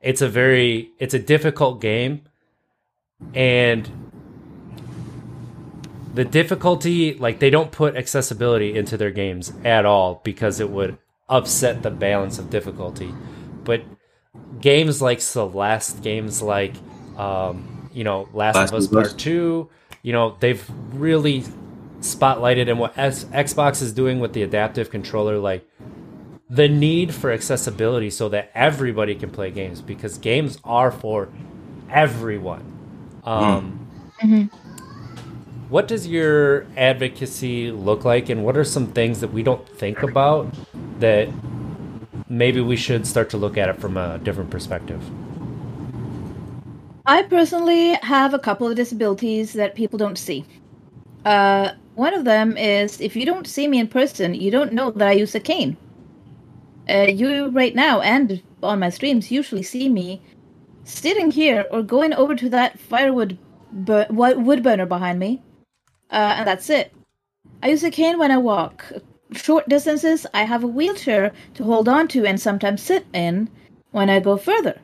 S3: it's a very, it's a difficult game, and the difficulty like they don't put accessibility into their games at all because it would upset the balance of difficulty. But games like celeste games like um, you know last,
S4: Last
S3: of us. Part 2 you know they've really spotlighted and what S- xbox is doing with the adaptive controller like the need for accessibility so that everybody can play games because games are for everyone um, what does your advocacy look like, and what are some things that we don't think about that maybe we should start to look at it from a different perspective?
S2: I personally have a couple of disabilities that people don't see. Uh, one of them is if you don't see me in person, you don't know that I use a cane. Uh, you right now and on my streams usually see me sitting here or going over to that firewood bur- wood burner behind me, uh, and that's it. I use a cane when I walk. Short distances, I have a wheelchair to hold on to and sometimes sit in when I go further.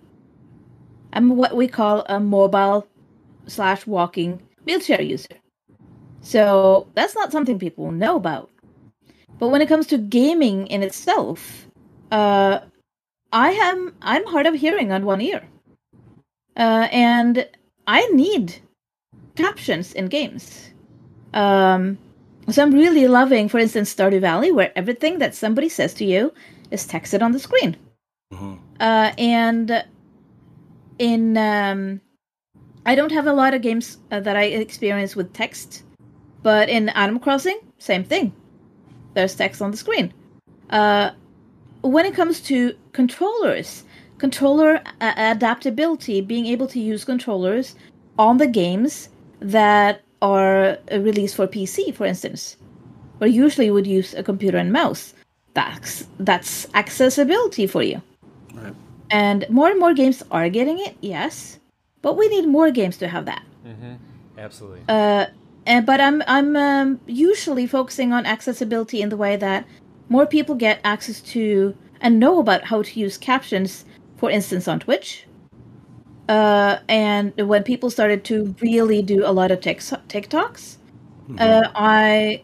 S2: I'm what we call a mobile slash walking wheelchair user. So that's not something people know about. But when it comes to gaming in itself, uh, I am I'm hard of hearing on one ear, uh, and I need captions in games. Um, so I'm really loving, for instance, Stardew Valley, where everything that somebody says to you is texted on the screen.
S4: Mhm.
S2: Uh, and in um, I don't have a lot of games uh, that I experience with text, but in Animal Crossing, same thing. There's text on the screen. Uh, when it comes to controllers, controller uh, adaptability, being able to use controllers on the games that are uh, released for PC, for instance, where usually you would use a computer and mouse. That's that's accessibility for you.
S4: Right.
S2: And more and more games are getting it, yes, but we need more games to have that.
S3: Absolutely.
S2: Uh, and, but I'm I'm um, usually focusing on accessibility in the way that more people get access to and know about how to use captions, for instance, on Twitch. Uh, and when people started to really do a lot of tic- TikToks, uh, I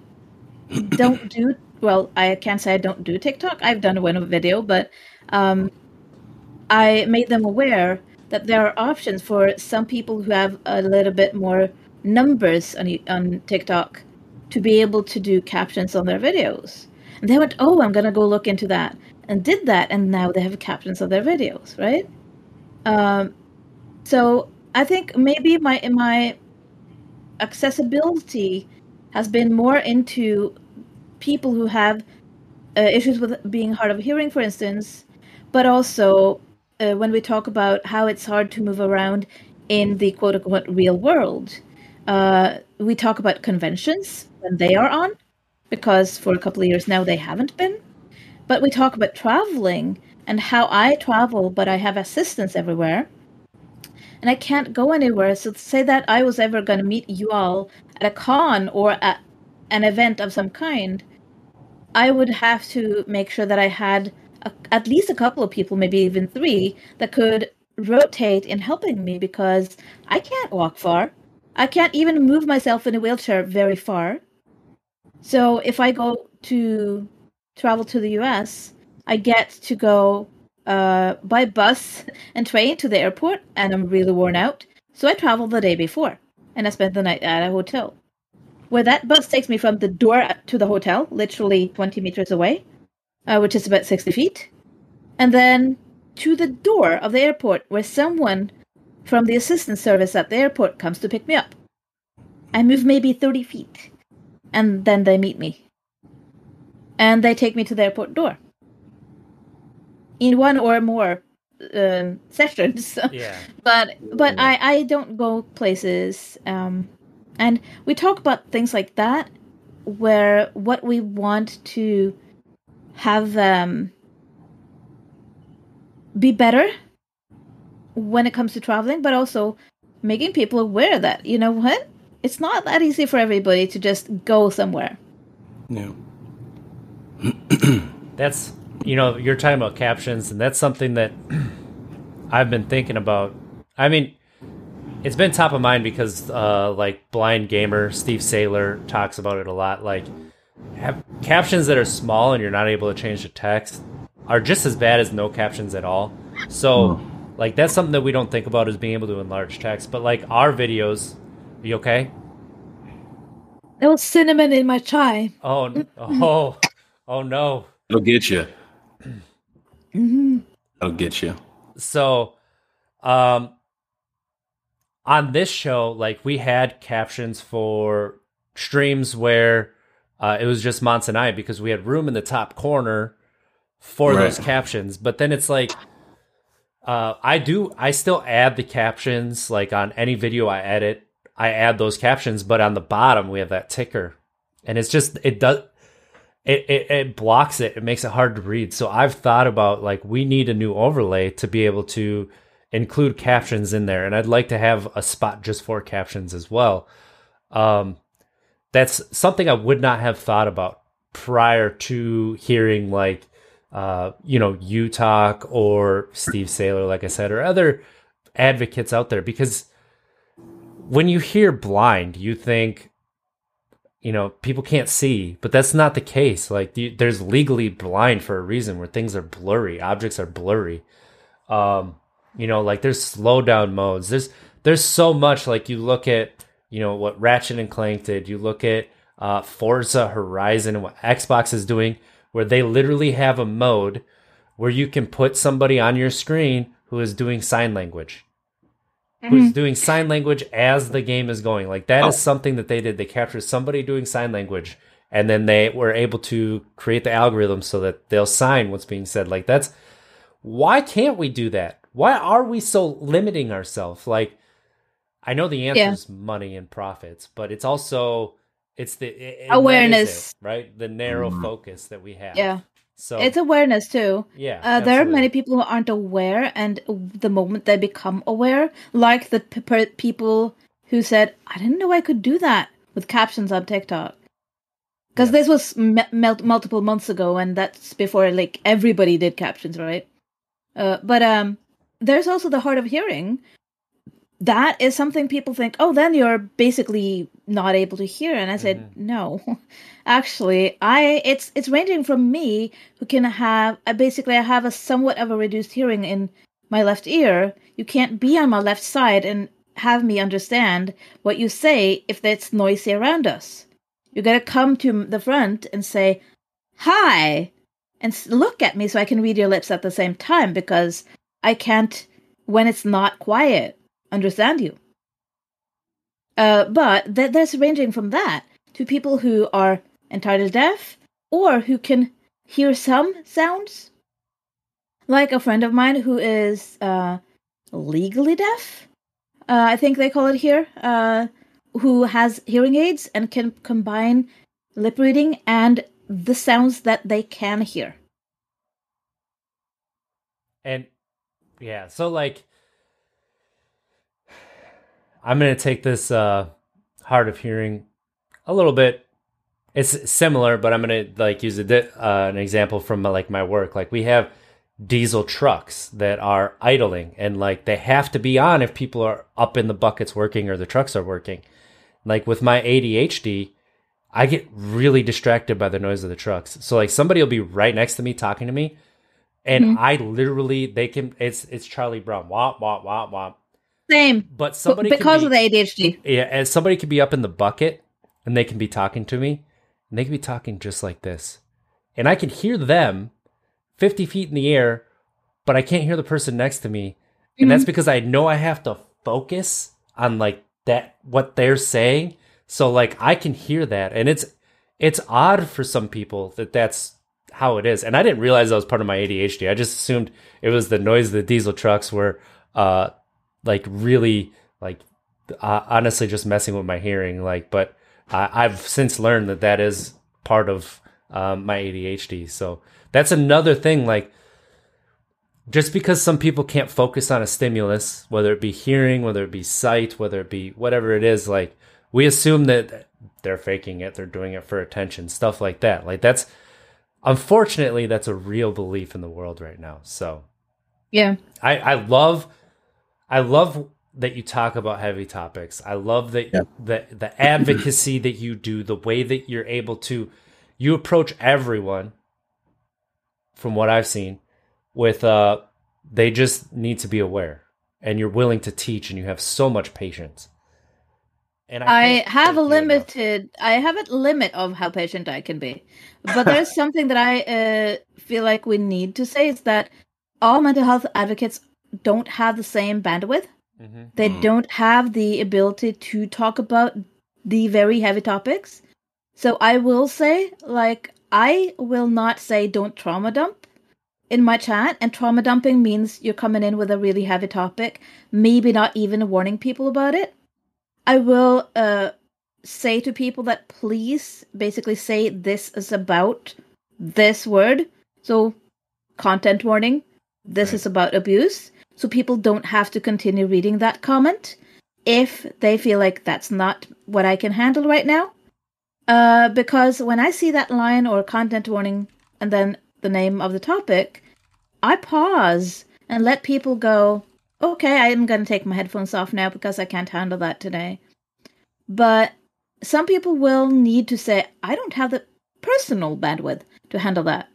S2: don't do well. I can't say I don't do TikTok. I've done a one video, but um, I made them aware that there are options for some people who have a little bit more numbers on on TikTok to be able to do captions on their videos. And they went, "Oh, I'm gonna go look into that," and did that, and now they have captions of their videos, right? Um, so I think maybe my my accessibility has been more into people who have uh, issues with being hard of hearing, for instance, but also uh, when we talk about how it's hard to move around in the quote unquote real world, uh, we talk about conventions when they are on, because for a couple of years now they haven't been. But we talk about traveling and how I travel, but I have assistance everywhere. And I can't go anywhere. So, to say that I was ever going to meet you all at a con or at an event of some kind, I would have to make sure that I had a, at least a couple of people, maybe even three, that could rotate in helping me because I can't walk far. I can't even move myself in a wheelchair very far. So if I go to travel to the US, I get to go uh, by bus and train to the airport, and I'm really worn out. So I travel the day before, and I spend the night at a hotel. Where that bus takes me from the door to the hotel, literally 20 meters away, uh, which is about 60 feet, and then to the door of the airport where someone from the assistance service at the airport comes to pick me up. I move maybe 30 feet, and then they meet me. And they take me to the airport door. In one or more uh, sessions.
S3: Yeah.
S2: but but I, I don't go places. Um, and we talk about things like that, where what we want to have um, be better when it comes to traveling, but also making people aware that, you know what? It's not that easy for everybody to just go somewhere.
S4: Yeah.
S3: That's you know you're talking about captions, and that's something that I've been thinking about. I mean, it's been top of mind because uh, like blind gamer Steve Saylor talks about it a lot. Like have captions that are small and you're not able to change the text are just as bad as no captions at all. So like that's something that we don't think about is being able to enlarge text. But like our videos, are you okay?
S2: There was cinnamon in my chai.
S3: Oh oh oh no.
S4: It'll get you. It'll get you.
S3: so um on this show like we had captions for streams where uh, it was just Mons and I because we had room in the top corner for
S4: Right.
S3: those captions but then it's like uh, I do I still add the captions like on any video I edit I add those captions but on the bottom we have that ticker and it's just it does it, it, it blocks it. It makes it hard to read. So I've thought about like we need a new overlay to be able to include captions in there, and I'd like to have a spot just for captions as well. Um, that's something I would not have thought about prior to hearing like uh, you know you talk or Steve Saylor, like I said, or other advocates out there because when you hear blind, you think you know people can't see but that's not the case. Like you, there's legally blind for a reason where things are blurry objects are blurry. Um you know like there's slow down modes. There's there's so much like you look at you know what ratchet and clank did. You look at uh forza horizon and what xbox is doing where they literally have a mode where you can put somebody on your screen who is doing sign language who's mm-hmm. doing sign language as the game is going. Like that is oh. something that they did. They captured somebody doing sign language and then they were able to create the algorithm so that they'll sign what's being said. Like that's why can't we do that? Why are we so limiting ourselves? Like I know the answer
S2: Yeah.
S3: is money and profits, but it's also it's the it- it-
S2: Awareness.
S3: it, right? The narrow mm-hmm. focus that we have.
S2: Yeah.
S3: So
S2: It's awareness too.
S3: yeah,
S2: Uh, there are many people who aren't aware, and the moment they become aware, like the people who said, "I didn't know I could do that with captions on TikTok," because this was multiple months ago, and that's before like everybody did captions, right? Uh, but um, there's also the hard of hearing. That is something people think. Oh, then you're basically not able to hear, and I said no. Actually, I it's it's ranging from me who can have uh, basically I have a somewhat of a reduced hearing in my left ear. You can't be on my left side and have me understand what you say if it's noisy around us. You gotta come to the front and say hi and look at me so I can read your lips at the same time because I can't when it's not quiet. Understand you. Uh, but th- there's ranging from that to people who are entirely deaf or who can hear some sounds. Like a friend of mine who is uh, legally deaf, uh, I think they call it here, uh, who has hearing aids and can combine lip reading and the sounds that they can hear.
S3: And yeah, so like I'm going to take this uh hard of hearing a little bit it's similar, but I'm going to like use a di- uh, an example from uh, like my work. Like we have diesel trucks that are idling and like they have to be on if people are up in the buckets working or the trucks are working. Like with my ADHD, I get really distracted by the noise of the trucks. So like somebody will be right next to me talking to me and
S2: Mhm.
S3: I literally they can it's it's Charlie Brown. Womp womp womp womp.
S2: Same.
S3: But somebody can
S2: because
S3: be-
S2: of the ADHD.
S3: yeah, and somebody could be up in the bucket and they can be talking to me and they can be talking just like this. And I can hear them 50 feet in the air, but I can't hear the person next to me. And that's because I know I have to focus on like that what they're saying. So like I can hear that and it's it's odd for some people that that's how it is. And I didn't realize that was part of my ADHD. I just assumed it was the noise of the diesel trucks were uh like really like uh, honestly just messing with my hearing like but I, i've since learned that that is part of um, my adhd so that's another thing like just because some people can't focus on a stimulus whether it be hearing whether it be sight whether it be whatever it is like we assume that they're faking it they're doing it for attention stuff like that. Like that's unfortunately that's a real belief in the world right now. So
S2: Yeah.
S3: I, I love I love that you talk about heavy topics. I love that
S4: Yeah.
S3: the the advocacy that you do, the way that you're able to you approach everyone from what I've seen with uh they just need to be aware and you're willing to teach and you have so much patience. And
S2: I
S3: can't
S2: have a
S3: thank enough.
S2: limited. I have a limit of how patient I can be, but there's something that I uh, feel like we need to say is that all mental health advocates don't have the same bandwidth.
S3: Mhm.
S2: They
S4: Mm.
S2: don't have the ability to talk about the very heavy topics. So I will say, like, I will not say don't trauma dump in my chat. And trauma dumping means you're coming in with a really heavy topic, maybe not even warning people about it. I will uh, say to people that please basically say this is about this word. So, content warning, this
S3: Right.
S2: is about abuse. So, people don't have to continue reading that comment if they feel like that's not what I can handle right now. Uh, because when I see that line or content warning and then the name of the topic, I pause and let people go, okay, I'm going to take my headphones off now because I can't handle that today. But some people will need to say, I don't have the personal bandwidth to handle that.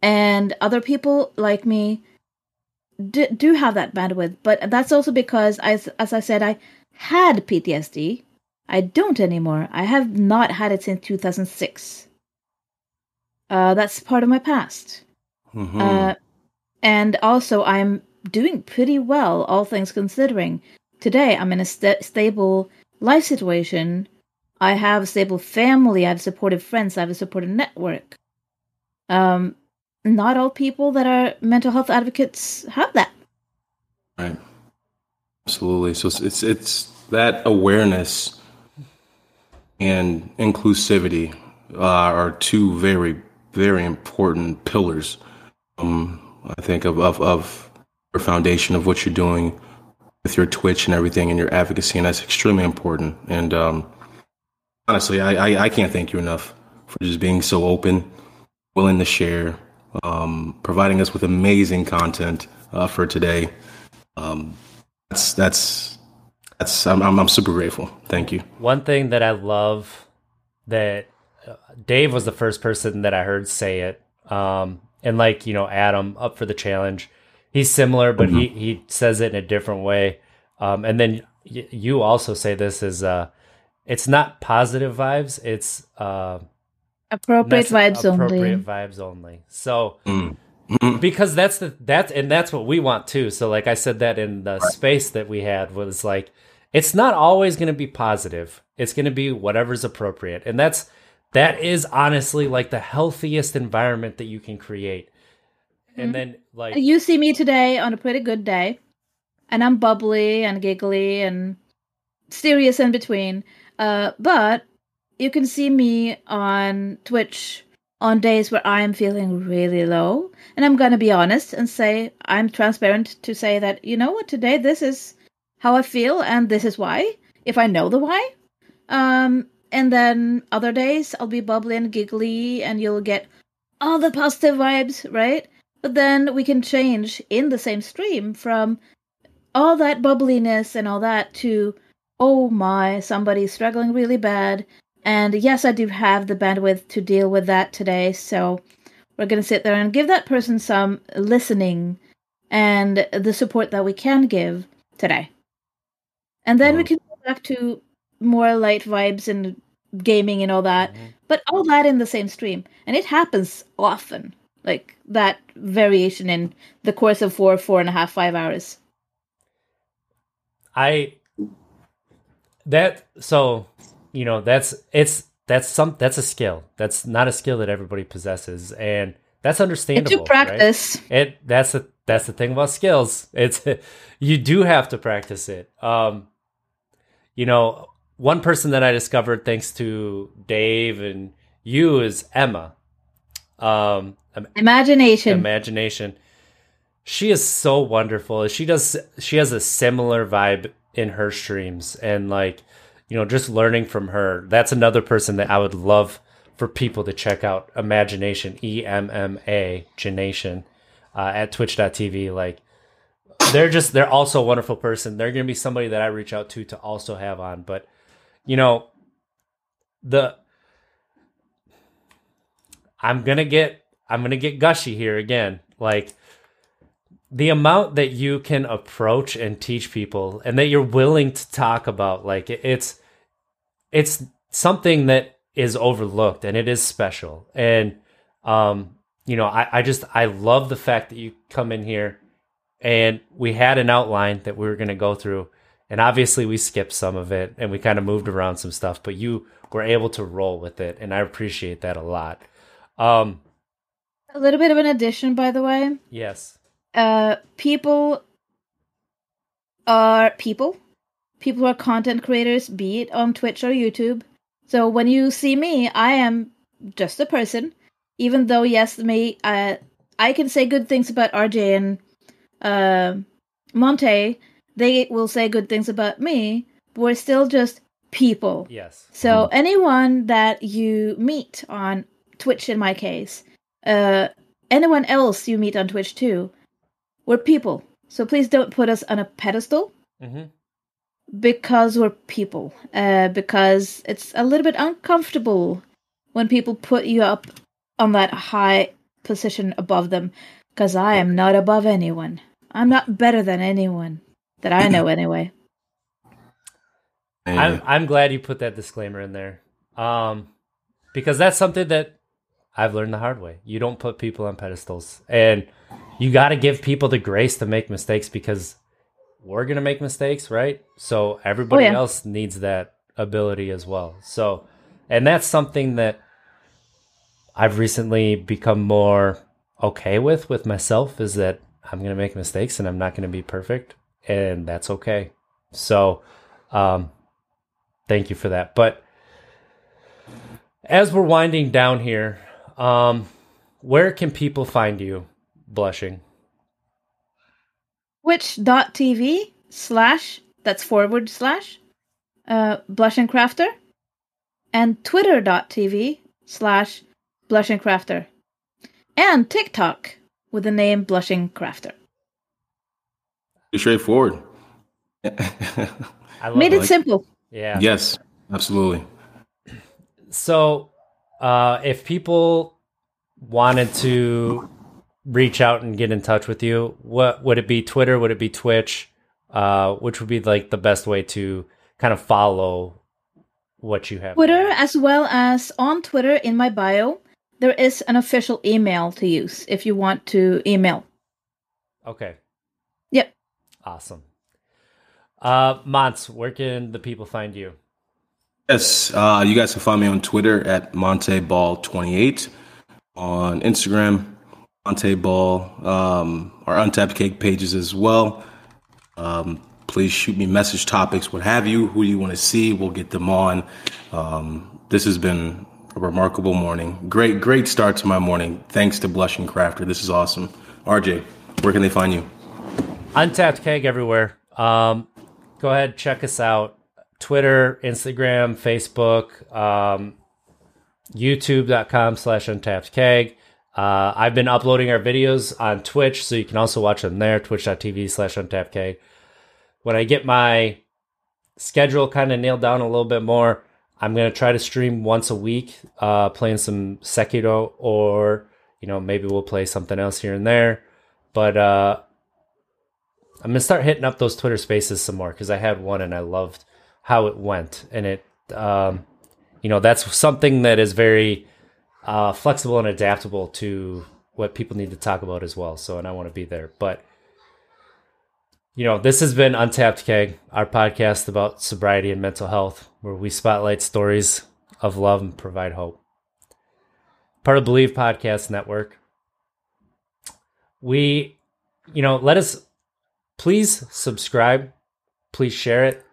S2: And other people like me do, do have that bandwidth. But that's also because, as, as I said, I had PTSD. I don't anymore. I have not had it since 2006. Uh, that's part of my past.
S4: Mhm.
S2: Uh, and also, I'm doing pretty well, all things considering. Today, I'm in a sta stable life situation. I have a stable family. I have supportive friends. I have a supportive network. Um, not all people that are mental health advocates have that.
S4: Right. Absolutely. So it's, it's it's that awareness and inclusivity uh, are two very very important pillars. Um, I think of of of your foundation of what you're doing with your Twitch and everything and your advocacy, and that's extremely important. And um, honestly, I, I I can't thank you enough for just being so open, willing to share, um, providing us with amazing content uh, for today. Um, that's that's that's I'm, I'm I'm super grateful. Thank you.
S3: One thing that I love that uh, Dave was the first person that I heard say it. Um, and like, you know, Adam up for the challenge, he's similar, but he, he says it in a different way. Um, and then y- you also say this is, uh, it's not positive vibes. It's, uh,
S2: Appropriate
S3: nece-
S2: vibes
S3: appropriate
S2: only.
S3: vibes only. So
S4: Mm.
S3: because that's the that's and that's what we want too. So like I said that in the space that we had was like it's not always going to be positive. It's going to be whatever's appropriate. And that's that is honestly like the healthiest environment that you can create. And then like
S2: You see me today on a pretty good day, and I'm bubbly and giggly and serious in between. Uh, but you can see me on Twitch on days where I'm feeling really low, and I'm gonna be honest and say I'm transparent to say that you know what today this is how I feel and this is why if I know the why. Um, and then other days I'll be bubbly and giggly, and you'll get all the positive vibes, right? But then we can change in the same stream from all that bubbliness and all that to, oh my, somebody's struggling really bad. And yes, I do have the bandwidth to deal with that today. So we're going to sit there and give that person some listening and the support that we can give today. And then we mm-hmm. can go back to more light vibes and gaming and all that, mm-hmm. but all that in the same stream. And it happens often like that variation in the course of four, four and a half, five hours.
S3: I that so you know that's it's that's some that's a skill. That's not a skill that everybody possesses, and that's understandable.
S2: to practice.
S3: right? it that's the that's the thing about skills. It's you do have to practice it. Um, you know, one person that I discovered thanks to Dave and you is Emma. Um,
S2: Imagination.
S3: imagination. She is so wonderful. She does she has a similar vibe in her streams and like you know just learning from her. That's another person that I would love for people to check out Emmagination E M M A Genation uh, at twitch.tv like they're just they're also a wonderful person. They're going to be somebody that I reach out to to also have on, but you know the I'm going to get I'm going to get gushy here again. Like the amount that you can approach and teach people and that you're willing to talk about like it's it's something that is overlooked and it is special. And um you know, I I just I love the fact that you come in here and we had an outline that we were going to go through and obviously we skipped some of it and we kind of moved around some stuff, but you were able to roll with it and I appreciate that a lot. Um
S2: A little bit of an addition, by the way.
S3: yes.
S2: Uh, people are people. People who are content creators, be it on Twitch or YouTube. So when you see me, I am just a person. Even though, yes, me, uh, I can say good things about RJ and uh, Montee. They will say good things about me. We're still just people.
S3: Yes.
S2: So anyone that you meet on Twitch, in my case, uh, anyone else you meet on Twitch too, we're people. So please don't put us on a pedestal
S3: Mhm.
S2: because we're people. Uh, because it's a little bit uncomfortable when people put you up on that high position above them. Because I am not above anyone. I'm not better than anyone that I know anyway.
S3: I'm I'm glad you put that disclaimer in there. Um because that's something that I've learned the hard way. You don't put people on pedestals and you got to give people the grace to make mistakes because we're going to make mistakes, right? So everybody
S2: Oh, yeah.
S3: else needs that ability as well. So and that's something that I've recently become more okay with with myself is that I'm going to make mistakes and I'm not going to be perfect and that's okay. So um thank you for that. But as we're winding down here, um, where can people find you blushing?
S2: twitch.tv slash that's forward slash uh blushing crafter and twitter.tv slash blushing crafter and tiktok with the name blushing crafter
S4: Pretty straightforward.
S3: I love
S2: made it
S3: it.
S2: simple
S3: Yeah.
S4: yes, absolutely.
S3: So, uh, if people wanted to reach out and get in touch with you, what would it be? Twitter? Would it be Twitch? Uh, which would be like the best way to kind of follow what you have?
S2: twitter as well as on twitter in my bio there is an official email to use if you want to email.
S3: Okay.
S2: Yep.
S3: Awesome. Uh, Monts, where can the people find you?
S4: Yes, uh, you guys can find me on Twitter at MonteBall28, on Instagram, Monteball, um, our Untapped Keg pages as well. Um, please shoot me message topics, what have you, who you want to see. We'll get them on. Um, this has been a remarkable morning. Great, great start to my morning. Thanks to Blushing Crafter. This is awesome. RJ, where can they find you?
S3: Untapped Keg everywhere. Um, go ahead, check us out. Twitter, Instagram, Facebook, um, youtube.com slash untapped keg. Uh, I've been uploading our videos on Twitch, so you can also watch them there, twitch.tv slash untapped keg. When I get my schedule kind of nailed down a little bit more, I'm going to try to stream once a week, uh, playing some Sekiro, or, you know, maybe we'll play something else here and there. But uh, I'm going to start hitting up those Twitter spaces some more because I had one and I loved how it went. And it, um, you know, that's something that is very uh, flexible and adaptable to what people need to talk about as well. So, and I want to be there. But, you know, this has been Untapped Keg, our podcast about sobriety and mental health, where we spotlight stories of love and provide hope. Part of Bleav Podcast Network. We, you know, let us please subscribe, please share it,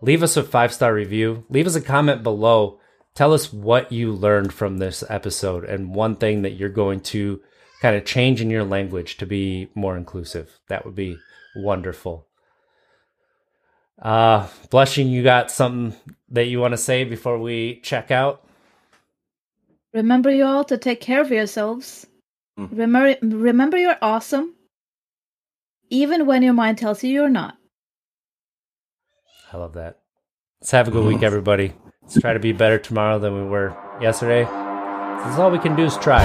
S3: leave us a five star review, leave us a comment below. Tell us what you learned from this episode and one thing that you're going to kind of change in your language to be more inclusive. That would be wonderful. Uh, blushing, you got something that you want to say before we check out?
S2: Remember, you all, to take care of yourselves.
S4: Mm.
S2: Remember, remember, you're awesome, even when your mind tells you you're not.
S3: I love that. Let's have a good week, everybody. Let's try to be better tomorrow than we were yesterday. This is all we can do is try.